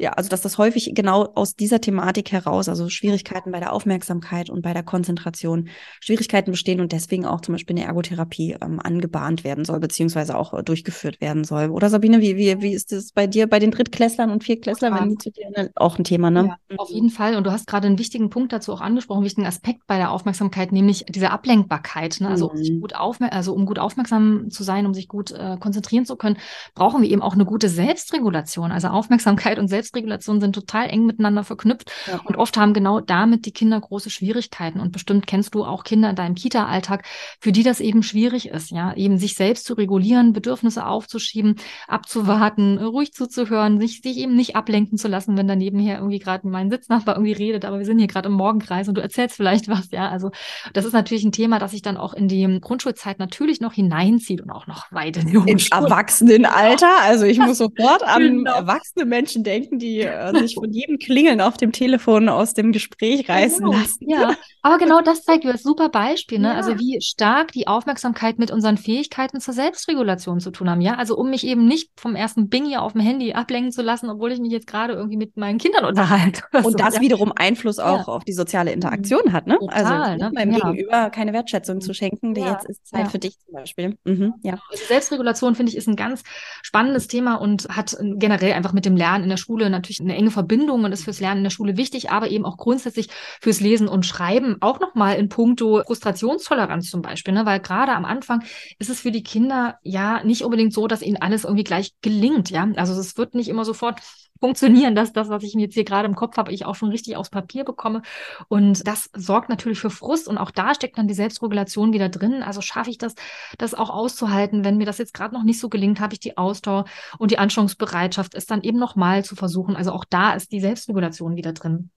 ja, also dass das häufig genau aus dieser Thematik heraus, also Schwierigkeiten bei der Aufmerksamkeit und bei der Konzentration, Schwierigkeiten bestehen und deswegen auch zum Beispiel eine Ergotherapie ähm, angebahnt werden soll, beziehungsweise auch äh, durchgeführt werden soll. Oder Sabine, wie, wie, wie ist das bei dir, bei den Drittklässlern und Viertklässlern, wenn die zu dir ne, auch ein Thema, ne? Ja, auf jeden Fall. Und du hast gerade einen wichtigen Punkt dazu auch angesprochen, einen wichtigen Aspekt bei der Aufmerksamkeit, nämlich diese Ablenkbarkeit. Ne? Also, mhm. um gut also um gut aufmerksam zu sein, um sich gut äh, konzentrieren zu können, brauchen wir eben auch eine gute Selbstregulation. Also Aufmerksamkeit und Selbstregulation Selbstregulation sind total eng miteinander verknüpft. Ja. Und oft haben genau damit die Kinder große Schwierigkeiten. Und bestimmt kennst du auch Kinder in deinem Kita-Alltag, für die das eben schwierig ist, ja, eben sich selbst zu regulieren, Bedürfnisse aufzuschieben, abzuwarten, ruhig zuzuhören, sich, sich eben nicht ablenken zu lassen, wenn daneben hier irgendwie gerade mein Sitznachbar irgendwie redet, aber wir sind hier gerade im Morgenkreis und du erzählst vielleicht was, ja. Also das ist natürlich ein Thema, das sich dann auch in die Grundschulzeit natürlich noch hineinzieht und auch noch weit in die Ins Erwachsenenalter. Also ich muss sofort an genau. erwachsene Menschen denken, die äh, sich von jedem Klingeln auf dem Telefon aus dem Gespräch reißen genau. lassen. Ja, aber genau das zeigt du als super Beispiel, ne? Ja. Also wie stark die Aufmerksamkeit mit unseren Fähigkeiten zur Selbstregulation zu tun haben, ja? Also um mich eben nicht vom ersten Bing hier auf dem Handy ablenken zu lassen, obwohl ich mich jetzt gerade irgendwie mit meinen Kindern unterhalte. Und so, das ja. wiederum Einfluss auch ja. auf die soziale Interaktion hat, ne? Total, also ne? meinem Gegenüber keine Wertschätzung zu schenken, der jetzt ist Zeit für dich zum Beispiel. Mhm. Ja. Also Selbstregulation finde ich ist ein ganz spannendes Thema und hat generell einfach mit dem Lernen in der Schule natürlich eine enge Verbindung und ist fürs Lernen in der Schule wichtig, aber eben auch grundsätzlich fürs Lesen und Schreiben auch nochmal in puncto Frustrationstoleranz zum Beispiel, ne? weil gerade am Anfang ist es für die Kinder ja nicht unbedingt so, dass ihnen alles irgendwie gleich gelingt, ja. Also es wird nicht immer sofort funktionieren, dass das, was ich jetzt hier gerade im Kopf habe, ich auch schon richtig aufs Papier bekomme. Und das sorgt natürlich für Frust und auch da steckt dann die Selbstregulation wieder drin. Also schaffe ich das, das auch auszuhalten, wenn mir das jetzt gerade noch nicht so gelingt, habe ich die Ausdauer und die Anschauungsbereitschaft, es dann eben nochmal zu versuchen. Also auch da ist die Selbstregulation wieder drin.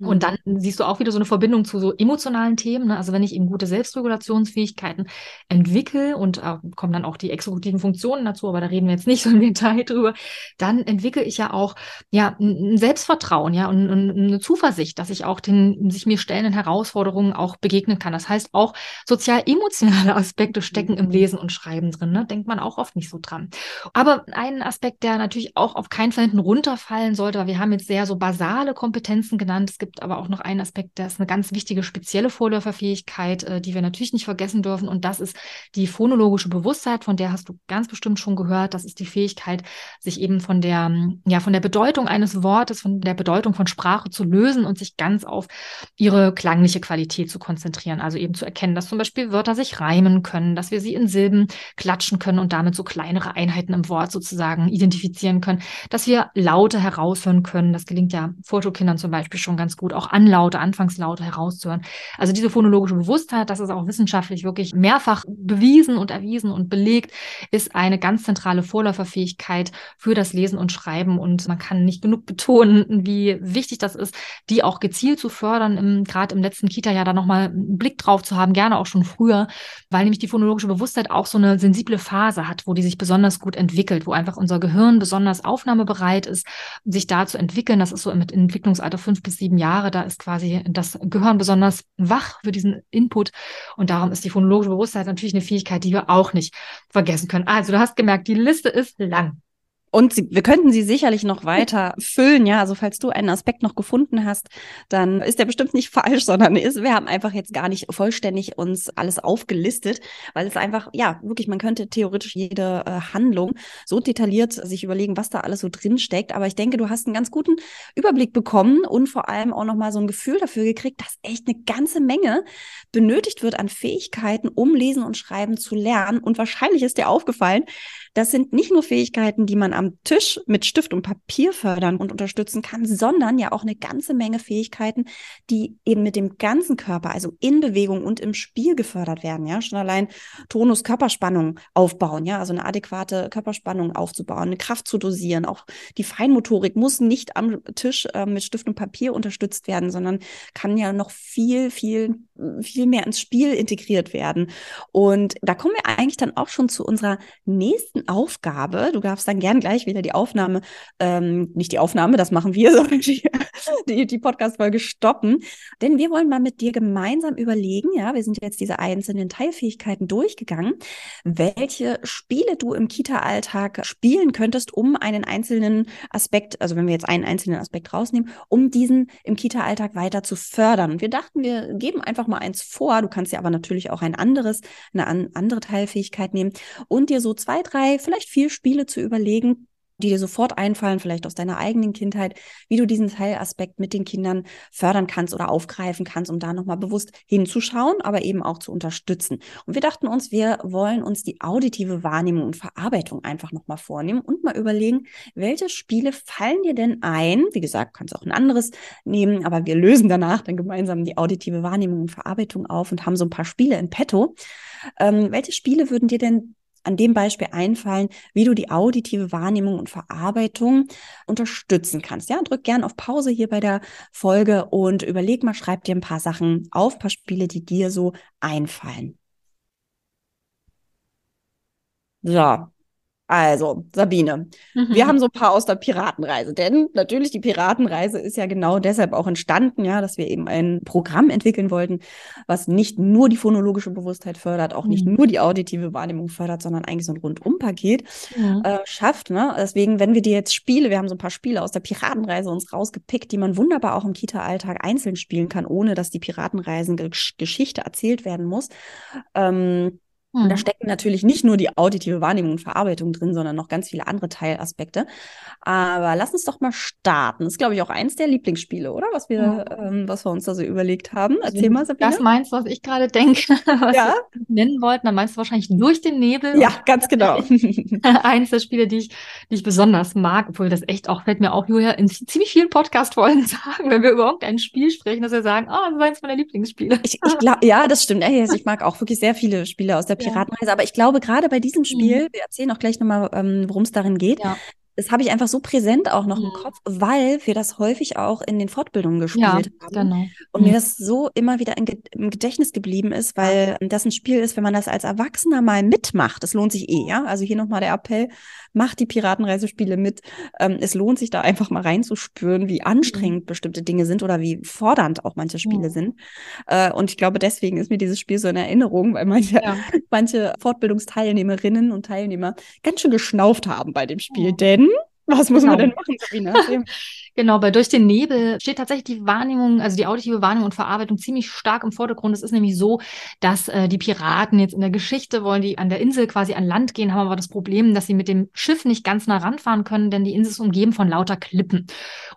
Und mhm. dann siehst du auch wieder so eine Verbindung zu so emotionalen Themen. Ne? Also wenn ich eben gute Selbstregulationsfähigkeiten entwickle und äh, kommen dann auch die exekutiven Funktionen dazu, aber da reden wir jetzt nicht so im Detail drüber, dann entwickle ich ja auch ja ein Selbstvertrauen, ja und, und eine Zuversicht, dass ich auch den sich mir stellenden Herausforderungen auch begegnen kann. Das heißt auch sozial-emotionale Aspekte stecken im mhm. Lesen und Schreiben drin. Ne? Denkt man auch oft nicht so dran. Aber ein Aspekt, der natürlich auch auf keinen Fall hinten runterfallen sollte, weil wir haben jetzt sehr so basale Kompetenzen genannt. Es gibt gibt aber auch noch einen Aspekt, der ist eine ganz wichtige spezielle Vorläuferfähigkeit, äh, die wir natürlich nicht vergessen dürfen. Und das ist die phonologische Bewusstheit, von der hast du ganz bestimmt schon gehört. Das ist die Fähigkeit, sich eben von der, ja, von der Bedeutung eines Wortes, von der Bedeutung von Sprache zu lösen und sich ganz auf ihre klangliche Qualität zu konzentrieren. Also eben zu erkennen, dass zum Beispiel Wörter sich reimen können, dass wir sie in Silben klatschen können und damit so kleinere Einheiten im Wort sozusagen identifizieren können, dass wir Laute heraushören können. Das gelingt ja Fotokindern zum Beispiel schon ganz gut, auch Anlaute, Anfangslaute herauszuhören. Also diese phonologische Bewusstheit, das ist auch wissenschaftlich wirklich mehrfach bewiesen und erwiesen und belegt, ist eine ganz zentrale Vorläuferfähigkeit für das Lesen und Schreiben. Und man kann nicht genug betonen, wie wichtig das ist, die auch gezielt zu fördern, gerade im letzten Kita-Jahr da nochmal einen Blick drauf zu haben, gerne auch schon früher, weil nämlich die phonologische Bewusstheit auch so eine sensible Phase hat, wo die sich besonders gut entwickelt, wo einfach unser Gehirn besonders aufnahmebereit ist, sich da zu entwickeln. Das ist so im Entwicklungsalter fünf bis sieben Jahre Jahre. Da ist quasi das Gehirn besonders wach für diesen Input. Und darum ist die phonologische Bewusstheit natürlich eine Fähigkeit, die wir auch nicht vergessen können. Also du hast gemerkt, die Liste ist lang. Und sie, wir könnten sie sicherlich noch weiter füllen, ja. Also falls du einen Aspekt noch gefunden hast, dann ist der bestimmt nicht falsch, sondern ist, wir haben einfach jetzt gar nicht vollständig uns alles aufgelistet, weil es einfach, ja, wirklich, man könnte theoretisch jede äh, Handlung so detailliert sich überlegen, was da alles so drin steckt. Aber ich denke, du hast einen ganz guten Überblick bekommen und vor allem auch nochmal so ein Gefühl dafür gekriegt, dass echt eine ganze Menge benötigt wird an Fähigkeiten, um Lesen und Schreiben zu lernen. Und wahrscheinlich ist dir aufgefallen, das sind nicht nur Fähigkeiten, die man am Tisch mit Stift und Papier fördern und unterstützen kann, sondern ja auch eine ganze Menge Fähigkeiten, die eben mit dem ganzen Körper, also in Bewegung und im Spiel gefördert werden. Ja, schon allein Tonus Körperspannung aufbauen, ja, also eine adäquate Körperspannung aufzubauen, eine Kraft zu dosieren. Auch die Feinmotorik muss nicht am Tisch äh, mit Stift und Papier unterstützt werden, sondern kann ja noch viel, viel, viel mehr ins Spiel integriert werden. Und da kommen wir eigentlich dann auch schon zu unserer nächsten Aufgabe. Du darfst dann gern gleich wieder die Aufnahme, ähm, nicht die Aufnahme, das machen wir, sondern die, die, die Podcast-Folge stoppen. Denn wir wollen mal mit dir gemeinsam überlegen, ja, wir sind jetzt diese einzelnen Teilfähigkeiten durchgegangen, welche Spiele du im Kita-Alltag spielen könntest, um einen einzelnen Aspekt, also wenn wir jetzt einen einzelnen Aspekt rausnehmen, um diesen im Kita-Alltag weiter zu fördern. Und wir dachten, wir geben einfach mal eins vor. Du kannst ja aber natürlich auch ein anderes, eine an, andere Teilfähigkeit nehmen und dir so zwei, drei vielleicht vier Spiele zu überlegen, die dir sofort einfallen, vielleicht aus deiner eigenen Kindheit, wie du diesen Teilaspekt mit den Kindern fördern kannst oder aufgreifen kannst, um da nochmal bewusst hinzuschauen, aber eben auch zu unterstützen. Und wir dachten uns, wir wollen uns die auditive Wahrnehmung und Verarbeitung einfach nochmal vornehmen und mal überlegen, welche Spiele fallen dir denn ein? Wie gesagt, kannst auch ein anderes nehmen, aber wir lösen danach dann gemeinsam die auditive Wahrnehmung und Verarbeitung auf und haben so ein paar Spiele in petto. Ähm, welche Spiele würden dir denn an dem Beispiel einfallen, wie du die auditive Wahrnehmung und Verarbeitung unterstützen kannst. Ja, drück gern auf Pause hier bei der Folge und überleg mal, schreib dir ein paar Sachen auf, ein paar Spiele, die dir so einfallen. So, also, Sabine, mhm. wir haben so ein paar aus der Piratenreise, denn natürlich die Piratenreise ist ja genau deshalb auch entstanden, ja, dass wir eben ein Programm entwickeln wollten, was nicht nur die phonologische Bewusstheit fördert, auch mhm. nicht nur die auditive Wahrnehmung fördert, sondern eigentlich so ein Rundumpaket mhm. äh, schafft. Ne? Deswegen, wenn wir dir jetzt Spiele, wir haben so ein paar Spiele aus der Piratenreise uns rausgepickt, die man wunderbar auch im Kita-Alltag einzeln spielen kann, ohne dass die Piratenreisen-Geschichte erzählt werden muss. Ähm, und da mhm. stecken natürlich nicht nur die auditive Wahrnehmung und Verarbeitung drin, sondern noch ganz viele andere Teilaspekte. Aber lass uns doch mal starten. Das ist, glaube ich, auch eins der Lieblingsspiele, oder? Was wir, ja. ähm, was wir uns da so überlegt haben. Erzähl mal, Sabine. Das meinst, was ich gerade denke, was ja? wir nennen wollten. Dann meinst du wahrscheinlich durch den Nebel. Ja, ganz genau. eins der Spiele, die ich, die ich besonders mag, obwohl das echt auch, fällt mir auch, Julia, in ziemlich vielen Podcast-Folgen sagen, wenn wir über irgendein Spiel sprechen, dass wir sagen, oh, das ist eins meiner Lieblingsspiele. Ich, ich glaube, ja, das stimmt. Ich mag auch wirklich sehr viele Spiele aus der Piratenreise. Aber ich glaube, gerade bei diesem Spiel, mhm. wir erzählen auch gleich nochmal, ähm, worum es darin geht, ja das habe ich einfach so präsent auch noch mhm. im Kopf, weil wir das häufig auch in den Fortbildungen gespielt ja, haben. Genau. Und mhm. mir das so immer wieder im Gedächtnis geblieben ist, weil das ein Spiel ist, wenn man das als Erwachsener mal mitmacht. Das lohnt sich eh, ja. Also hier nochmal der Appell, macht die Piratenreisespiele mit. Ähm, es lohnt sich da einfach mal reinzuspüren, wie anstrengend mhm. bestimmte Dinge sind oder wie fordernd auch manche Spiele ja. sind. Äh, und ich glaube, deswegen ist mir dieses Spiel so in Erinnerung, weil manche, ja. manche Fortbildungsteilnehmerinnen und Teilnehmer ganz schön geschnauft haben bei dem Spiel. Denn was muss genau. man denn machen, Sabine? Genau, bei Durch den Nebel steht tatsächlich die Wahrnehmung, also die auditive Wahrnehmung und Verarbeitung ziemlich stark im Vordergrund. Es ist nämlich so, dass äh, die Piraten jetzt in der Geschichte wollen die an der Insel quasi an Land gehen, haben aber das Problem, dass sie mit dem Schiff nicht ganz nah ranfahren können, denn die Insel ist umgeben von lauter Klippen.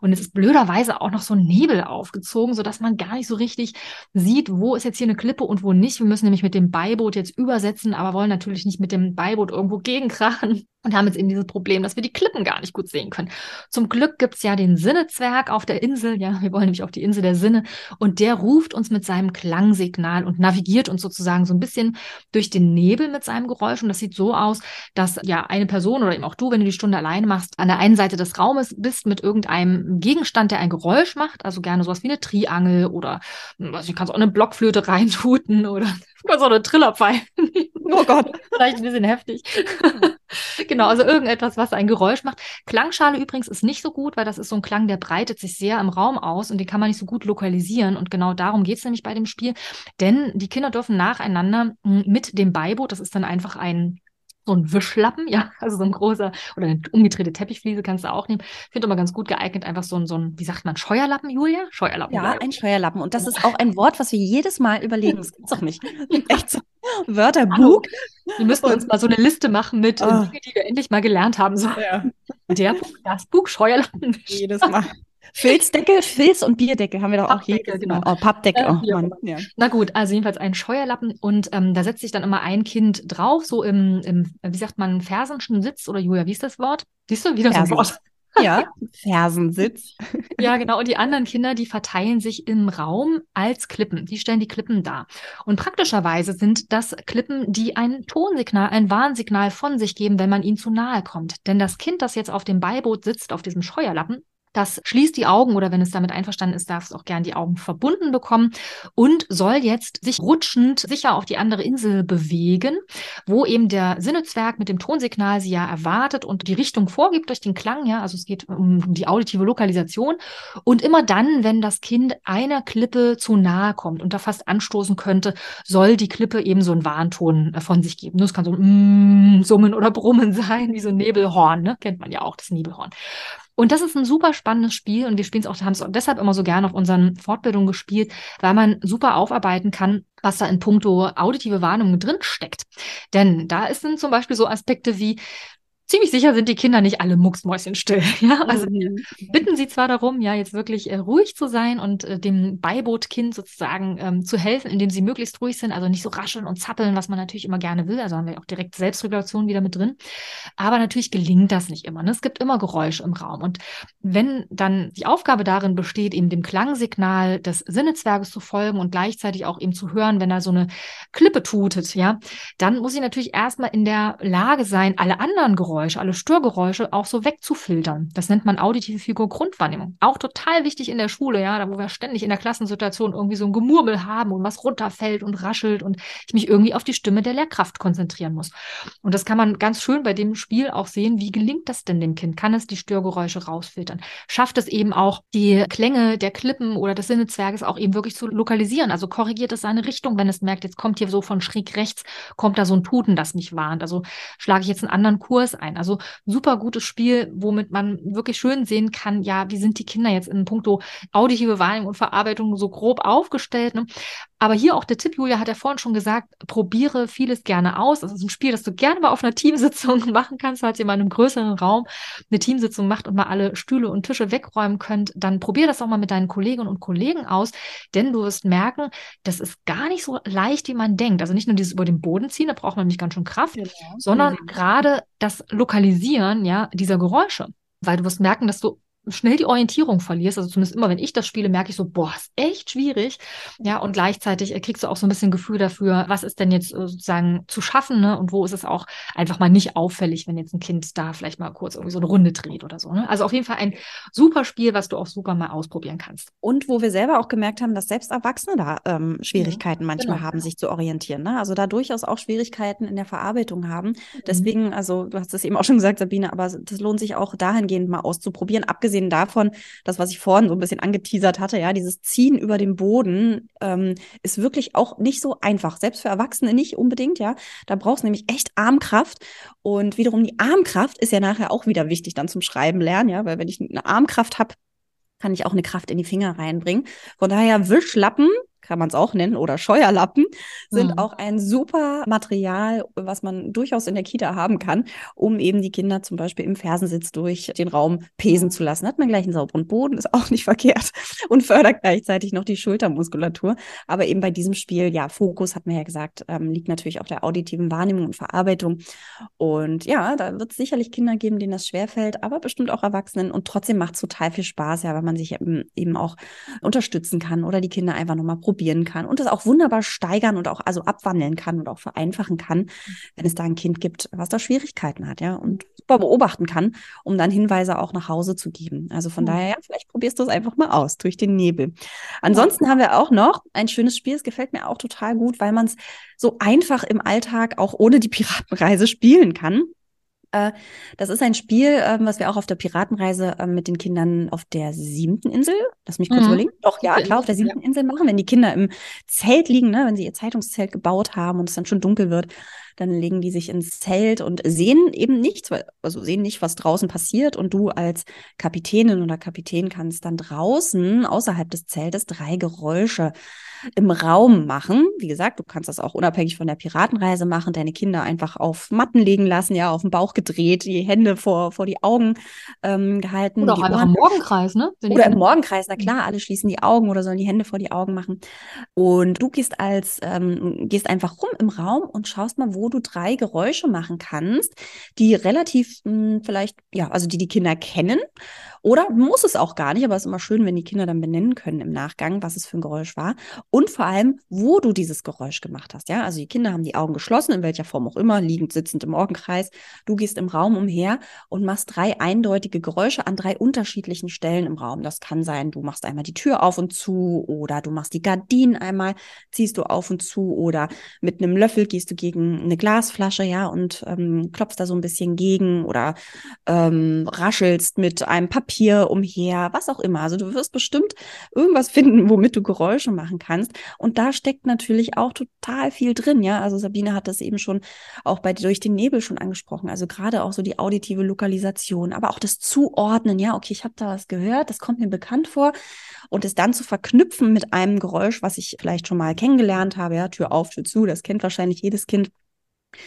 Und es ist blöderweise auch noch so ein Nebel aufgezogen, sodass man gar nicht so richtig sieht, wo ist jetzt hier eine Klippe und wo nicht. Wir müssen nämlich mit dem Beiboot jetzt übersetzen, aber wollen natürlich nicht mit dem Beiboot irgendwo gegenkrachen und haben jetzt eben dieses Problem, dass wir die Klippen gar nicht gut sehen können. Zum Glück gibt's ja den Sinnezwerg auf der Insel. Ja, wir wollen nämlich auf die Insel der Sinne. Und der ruft uns mit seinem Klangsignal und navigiert uns sozusagen so ein bisschen durch den Nebel mit seinem Geräusch. Und das sieht so aus, dass ja eine Person oder eben auch du, wenn du die Stunde alleine machst, an der einen Seite des Raumes bist mit irgendeinem Gegenstand, der ein Geräusch macht. Also gerne sowas wie eine Triangel oder was, du kannst auch eine Blockflöte reintuten oder du kannst auch eine Trillerpfeife. Oh Gott. Vielleicht ein bisschen heftig. Genau, also irgendetwas, was ein Geräusch macht. Klangschale übrigens ist nicht so gut, weil das ist so ein Klang, der breitet sich sehr im Raum aus und den kann man nicht so gut lokalisieren. Und genau darum geht es nämlich bei dem Spiel. Denn die Kinder dürfen nacheinander hm, mit dem Beiboot, das ist dann einfach ein so ein Wischlappen, ja, also so ein großer oder eine umgedrehte Teppichfliese kannst du auch nehmen. Ich finde immer ganz gut geeignet, einfach so ein, so ein, wie sagt man, Scheuerlappen, Julia? Scheuerlappen. Ja, ein Scheuerlappen. Und das ist auch ein Wort, was wir jedes Mal überlegen. Das gibt's doch nicht. Echt so. Wörterbuch. Wir müssen uns mal so eine Liste machen mit oh. Dingen, die wir endlich mal gelernt haben. So. Ja. Der Buch, das Buch, Scheuerlappen. Jedes Mal. Filzdeckel, Filz und Bierdeckel haben wir doch auch hier. Genau. Oh, Pappdeckel. Oh, Mann. Ja. Na gut, also jedenfalls ein Scheuerlappen und ähm, da setzt sich dann immer ein Kind drauf, so im, im wie sagt man, Fersenschen Sitz oder Julia, wie ist das Wort? Siehst du, wieder Fersen. so ein Wort. Ja, Fersensitz. Ja, genau. Und die anderen Kinder, die verteilen sich im Raum als Klippen. Die stellen die Klippen dar. Und praktischerweise sind das Klippen, die ein Tonsignal, ein Warnsignal von sich geben, wenn man ihnen zu nahe kommt. Denn das Kind, das jetzt auf dem Beiboot sitzt, auf diesem Scheuerlappen, das schließt die Augen oder wenn es damit einverstanden ist, darf es auch gern die Augen verbunden bekommen und soll jetzt sich rutschend sicher auf die andere Insel bewegen, wo eben der Sinnezwerg mit dem Tonsignal sie ja erwartet und die Richtung vorgibt durch den Klang, ja, also es geht um die auditive Lokalisation und immer dann, wenn das Kind einer Klippe zu nahe kommt und da fast anstoßen könnte, soll die Klippe eben so einen Warnton äh, von sich geben. Das kann so ein mm, Summen oder Brummen sein, wie so ein Nebelhorn, ne? kennt man ja auch, das Nebelhorn. Und das ist ein super spannendes Spiel und wir spielen es auch, haben es deshalb immer so gerne auf unseren Fortbildungen gespielt, weil man super aufarbeiten kann, was da in puncto auditive Wahrnehmung drin steckt. Denn da sind zum Beispiel so Aspekte wie, ziemlich sicher sind die Kinder nicht alle mucksmäuschenstill. Ja, also mhm. bitten sie zwar darum, ja, jetzt wirklich äh, ruhig zu sein und äh, dem Beibootkind sozusagen ähm, zu helfen, indem sie möglichst ruhig sind, also nicht so rascheln und zappeln, was man natürlich immer gerne will. Also haben wir auch direkt Selbstregulation wieder mit drin. Aber natürlich gelingt das nicht immer. Ne? Es gibt immer Geräusche im Raum. Und wenn dann die Aufgabe darin besteht, eben dem Klangsignal des Sinnezwerges zu folgen und gleichzeitig auch eben zu hören, wenn er so eine Klippe tutet, ja, dann muss ich natürlich erstmal in der Lage sein, alle anderen Geräusche Geräusche, alle Störgeräusche auch so wegzufiltern. Das nennt man auditive Figur Grundwahrnehmung. Auch total wichtig in der Schule, ja, da wo wir ständig in der Klassensituation irgendwie so ein Gemurmel haben und was runterfällt und raschelt und ich mich irgendwie auf die Stimme der Lehrkraft konzentrieren muss. Und das kann man ganz schön bei dem Spiel auch sehen, wie gelingt das denn dem Kind? Kann es die Störgeräusche rausfiltern? Schafft es eben auch die Klänge der Klippen oder des Sinnezwerges auch eben wirklich zu lokalisieren? Also korrigiert es seine Richtung, wenn es merkt, jetzt kommt hier so von schräg rechts, kommt da so ein Tuten, das mich warnt. Also schlage ich jetzt einen anderen Kurs ein. Also super gutes Spiel, womit man wirklich schön sehen kann, ja, wie sind die Kinder jetzt in puncto auditive Wahrnehmung und Verarbeitung so grob aufgestellt. Ne? Aber hier auch der Tipp, Julia hat ja vorhin schon gesagt, probiere vieles gerne aus. Das ist ein Spiel, das du gerne mal auf einer Teamsitzung machen kannst, falls ihr mal in einem größeren Raum eine Teamsitzung macht und mal alle Stühle und Tische wegräumen könnt, dann probier das auch mal mit deinen Kolleginnen und Kollegen aus, denn du wirst merken, das ist gar nicht so leicht, wie man denkt. Also nicht nur dieses über den Boden ziehen, da braucht man nämlich ganz schön Kraft, genau. sondern mhm. gerade das Lokalisieren, ja, dieser Geräusche. Weil du wirst merken, dass du schnell die Orientierung verlierst. Also zumindest immer, wenn ich das spiele, merke ich so, boah, ist echt schwierig. Ja, und gleichzeitig äh, kriegst du auch so ein bisschen Gefühl dafür, was ist denn jetzt äh, sozusagen zu schaffen, ne? Und wo ist es auch einfach mal nicht auffällig, wenn jetzt ein Kind da vielleicht mal kurz irgendwie so eine Runde dreht oder so. Ne? Also auf jeden Fall ein super Spiel, was du auch super mal ausprobieren kannst. Und wo wir selber auch gemerkt haben, dass selbst Erwachsene da ähm, Schwierigkeiten ja, manchmal genau. haben, sich zu orientieren. Ne? Also da durchaus auch Schwierigkeiten in der Verarbeitung haben. Mhm. Deswegen, also du hast es eben auch schon gesagt, Sabine, aber das lohnt sich auch dahingehend mal auszuprobieren, abgesehen abgesehen davon, das, was ich vorhin so ein bisschen angeteasert hatte, ja, dieses Ziehen über den Boden ähm, ist wirklich auch nicht so einfach. Selbst für Erwachsene nicht unbedingt, ja. Da brauchst du nämlich echt Armkraft. Und wiederum die Armkraft ist ja nachher auch wieder wichtig dann zum Schreiben lernen, ja, weil wenn ich eine Armkraft habe, kann ich auch eine Kraft in die Finger reinbringen. Von daher Wischlappen kann man es auch nennen, oder Scheuerlappen, sind mhm. auch ein super Material, was man durchaus in der Kita haben kann, um eben die Kinder zum Beispiel im Fersensitz durch den Raum pesen zu lassen. Hat man gleich einen sauberen Boden, ist auch nicht verkehrt und fördert gleichzeitig noch die Schultermuskulatur. Aber eben bei diesem Spiel, ja, Fokus, hat man ja gesagt, ähm, liegt natürlich auf der auditiven Wahrnehmung und Verarbeitung. Und ja, da wird es sicherlich Kinder geben, denen das schwerfällt, aber bestimmt auch Erwachsenen. Und trotzdem macht es total viel Spaß, ja, weil man sich eben, eben auch unterstützen kann oder die Kinder einfach nochmal probieren probieren kann und es auch wunderbar steigern und auch also abwandeln kann und auch vereinfachen kann, wenn es da ein Kind gibt, was da Schwierigkeiten hat, ja, und super beobachten kann, um dann Hinweise auch nach Hause zu geben. Also von mhm. daher, ja, vielleicht probierst du es einfach mal aus durch den Nebel. Ansonsten haben wir auch noch ein schönes Spiel, es gefällt mir auch total gut, weil man es so einfach im Alltag auch ohne die Piratenreise spielen kann. Äh, das ist ein Spiel, ähm, was wir auch auf der Piratenreise ähm, mit den Kindern auf der siebten Insel, lass mich kurz mhm. überlegen, doch, ja, klar, auf der siebten Insel machen, wenn die Kinder im Zelt liegen, ne, wenn sie ihr Zeitungszelt gebaut haben und es dann schon dunkel wird, dann legen die sich ins Zelt und sehen eben nichts, also sehen nicht, was draußen passiert. Und du als Kapitänin oder Kapitän kannst dann draußen außerhalb des Zeltes drei Geräusche im Raum machen. Wie gesagt, du kannst das auch unabhängig von der Piratenreise machen, deine Kinder einfach auf Matten legen lassen, ja, auf den Bauch gedreht, die Hände vor, vor die Augen ähm, gehalten. Oder auch einfach im Morgenkreis, ne? Wenn oder im Morgenkreis, na klar, alle schließen die Augen oder sollen die Hände vor die Augen machen. Und du gehst als, ähm, gehst einfach rum im Raum und schaust mal, wo du drei Geräusche machen kannst, die relativ mh, hm, vielleicht, ja, also die die Kinder kennen oder muss es auch gar nicht, aber es ist immer schön, wenn die Kinder dann benennen können im Nachgang, was es für ein Geräusch war. Und vor allem, wo du dieses Geräusch gemacht hast. Ja, also die Kinder haben die Augen geschlossen, in welcher Form auch immer, liegend, sitzend im Morgenkreis. Du gehst im Raum umher und machst drei eindeutige Geräusche an drei unterschiedlichen Stellen im Raum. Das kann sein, du machst einmal die Tür auf und zu oder du machst die Gardinen einmal, ziehst du auf und zu oder mit einem Löffel gehst du gegen eine Glasflasche, ja, und ähm, klopfst da so ein bisschen gegen oder ähm, raschelst mit einem Papier Papier umher, was auch immer. Also du wirst bestimmt irgendwas finden, womit du Geräusche machen kannst. Und da steckt natürlich auch total viel drin, ja. Also Sabine hat das eben schon auch bei durch den Nebel schon angesprochen. Also gerade auch so die auditive Lokalisation, aber auch das Zuordnen, ja, okay, ich habe da was gehört, das kommt mir bekannt vor. Und es dann zu verknüpfen mit einem Geräusch, was ich vielleicht schon mal kennengelernt habe, ja, Tür auf, Tür zu, das kennt wahrscheinlich jedes Kind.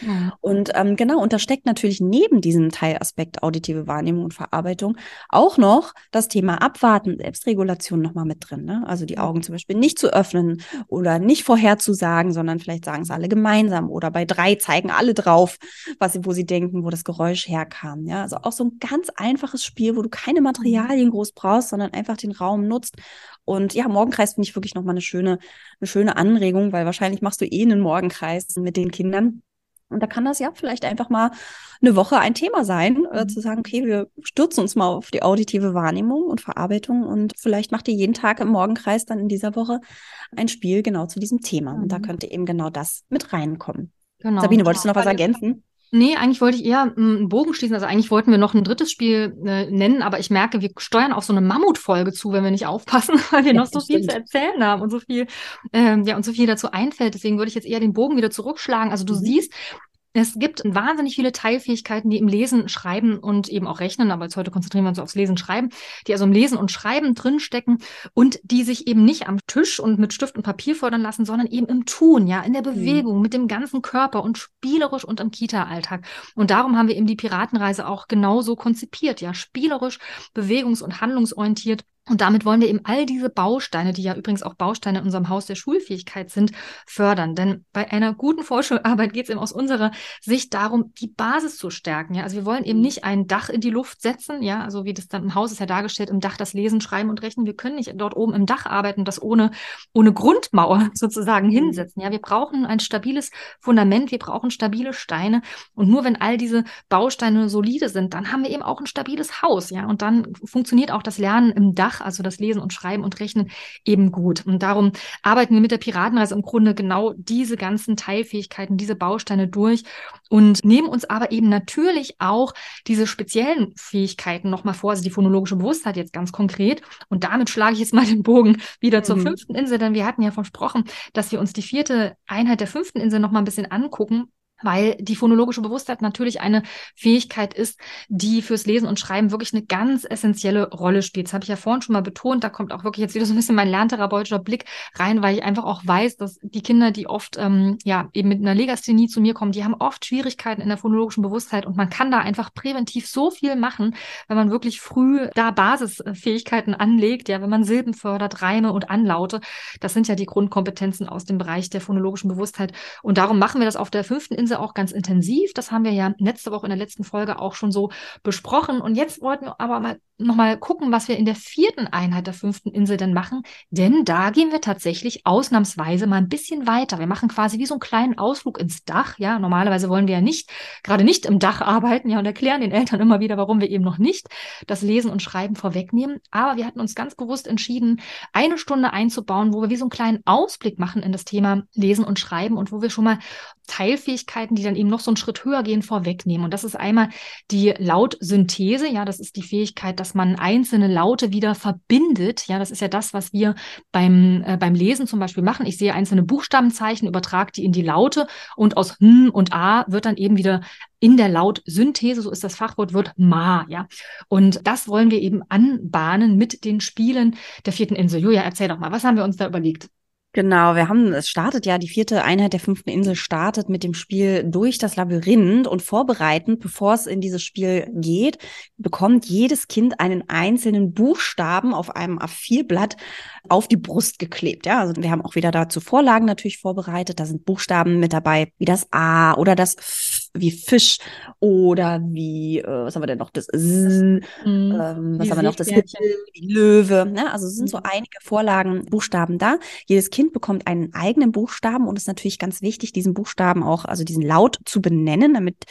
Ja. Und ähm, genau, und da steckt natürlich neben diesem Teilaspekt auditive Wahrnehmung und Verarbeitung auch noch das Thema Abwarten, Selbstregulation nochmal mit drin. Ne? Also die Augen zum Beispiel nicht zu öffnen oder nicht vorherzusagen, sondern vielleicht sagen es alle gemeinsam oder bei drei zeigen alle drauf, was sie, wo sie denken, wo das Geräusch herkam. Ja, also auch so ein ganz einfaches Spiel, wo du keine Materialien groß brauchst, sondern einfach den Raum nutzt und ja, Morgenkreis finde ich wirklich nochmal eine schöne, eine schöne Anregung, weil wahrscheinlich machst du eh einen Morgenkreis mit den Kindern. Und da kann das ja vielleicht einfach mal eine Woche ein Thema sein, äh, mhm. zu sagen, okay, wir stürzen uns mal auf die auditive Wahrnehmung und Verarbeitung und vielleicht macht ihr jeden Tag im Morgenkreis dann in dieser Woche ein Spiel genau zu diesem Thema. Mhm. Und da mhm. könnte eben genau das mit reinkommen. Genau. Sabine, wolltest du noch was ergänzen? Nee, eigentlich wollte ich eher hm, einen Bogen schließen. Also eigentlich wollten wir noch ein drittes Spiel äh, nennen, aber ich merke, wir steuern auf so eine Mammutfolge zu, wenn wir nicht aufpassen, weil wir ja, noch so viel zu erzählen haben und so viel, ähm, ja, und so viel dazu einfällt. Deswegen würde ich jetzt eher den Bogen wieder zurückschlagen. Also du mhm. siehst, es gibt wahnsinnig viele Teilfähigkeiten, die im Lesen, Schreiben und eben auch Rechnen, aber jetzt heute konzentrieren wir uns aufs Lesen, Schreiben, die also im Lesen und Schreiben drinstecken und die sich eben nicht am Tisch und mit Stift und Papier fördern lassen, sondern eben im Tun, ja, in der mhm. Bewegung, mhm. mit dem ganzen Körper und spielerisch und im Kita-Alltag. Und darum haben wir eben die Piratenreise auch genauso konzipiert, ja, spielerisch, bewegungs- und handlungsorientiert und damit wollen wir eben all diese Bausteine, die ja übrigens auch Bausteine in unserem Haus der Schulfähigkeit sind, fördern. Denn bei einer guten Vorschularbeit geht es eben aus unserer Sicht darum, die Basis zu stärken. Ja, also wir wollen eben nicht ein Dach in die Luft setzen. Ja, also wie das dann im Haus ist ja dargestellt, im Dach das Lesen, Schreiben und Rechnen. Wir können nicht dort oben im Dach arbeiten und das ohne, ohne Grundmauer sozusagen mhm. hinsetzen. Ja, wir brauchen ein stabiles Fundament. Wir brauchen stabile Steine. Und nur wenn all diese Bausteine solide sind, dann haben wir eben auch ein stabiles Haus. Ja, und dann funktioniert auch das Lernen im Dach Fach, also das Lesen und Schreiben und Rechnen, eben gut. Und darum arbeiten wir mit der Piratenreise im Grunde genau diese ganzen Teilfähigkeiten, diese Bausteine durch und nehmen uns aber eben natürlich auch diese speziellen Fähigkeiten nochmal vor, also die phonologische Bewusstheit jetzt ganz konkret. Und damit schlage ich jetzt mal den Bogen wieder zur mhm. fünften Insel, denn wir hatten ja versprochen, dass wir uns die vierte Einheit der fünften Insel nochmal ein bisschen angucken weil die phonologische Bewusstheit natürlich eine Fähigkeit ist, die fürs Lesen und Schreiben wirklich eine ganz essentielle Rolle spielt. Das habe ich ja vorhin schon mal betont. Da kommt auch wirklich jetzt wieder so ein bisschen mein lerntherapeutischer Blick rein, weil ich einfach auch weiß, dass die Kinder, die oft ähm, ja eben mit einer Legasthenie zu mir kommen, die haben oft Schwierigkeiten in der phonologischen Bewusstheit und man kann da einfach präventiv so viel machen, wenn man wirklich früh da Basisfähigkeiten anlegt, ja, wenn man Silben fördert, Reime und Anlaute. Das sind ja die Grundkompetenzen aus dem Bereich der phonologischen Bewusstheit und darum machen wir das auf der fünften Insel auch ganz intensiv. Das haben wir ja letzte Woche in der letzten Folge auch schon so besprochen. Und jetzt wollten wir aber mal nochmal gucken, was wir in der vierten Einheit der fünften Insel denn machen. Denn da gehen wir tatsächlich ausnahmsweise mal ein bisschen weiter. Wir machen quasi wie so einen kleinen Ausflug ins Dach. Ja, normalerweise wollen wir ja nicht, gerade nicht im Dach arbeiten, ja, und erklären den Eltern immer wieder, warum wir eben noch nicht das Lesen und Schreiben vorwegnehmen. Aber wir hatten uns ganz bewusst entschieden, eine Stunde einzubauen, wo wir wie so einen kleinen Ausblick machen in das Thema Lesen und Schreiben und wo wir schon mal Teilfähigkeiten, die dann eben noch so einen Schritt höher gehen, vorwegnehmen. Und das ist einmal die Lautsynthese. Ja, das ist die Fähigkeit, dass man einzelne Laute wieder verbindet. Ja, das ist ja das, was wir beim, äh, beim Lesen zum Beispiel machen. Ich sehe einzelne Buchstabenzeichen, übertrage die in die Laute und aus Hm und A wird dann eben wieder in der Lautsynthese, so ist das Fachwort, wird Ma, ja. Und das wollen wir eben anbahnen mit den Spielen der vierten Insel. Julia, erzähl doch mal, was haben wir uns da überlegt? Genau, wir haben, es startet ja, die vierte Einheit der fünften Insel startet mit dem Spiel durch das Labyrinth und vorbereitend, bevor es in dieses Spiel geht, bekommt jedes Kind einen einzelnen Buchstaben auf einem A4-Blatt auf die Brust geklebt. Ja, also wir haben auch wieder dazu Vorlagen natürlich vorbereitet. Da sind Buchstaben mit dabei, wie das A oder das F wie Fisch oder wie, äh, was haben wir denn noch, das S, mhm. ähm, was haben wir noch, das wie Löwe. Ne? Also es sind so mhm. einige Vorlagen, Buchstaben da. Jedes Kind bekommt einen eigenen Buchstaben und es ist natürlich ganz wichtig, diesen Buchstaben auch, also diesen Laut zu benennen, damit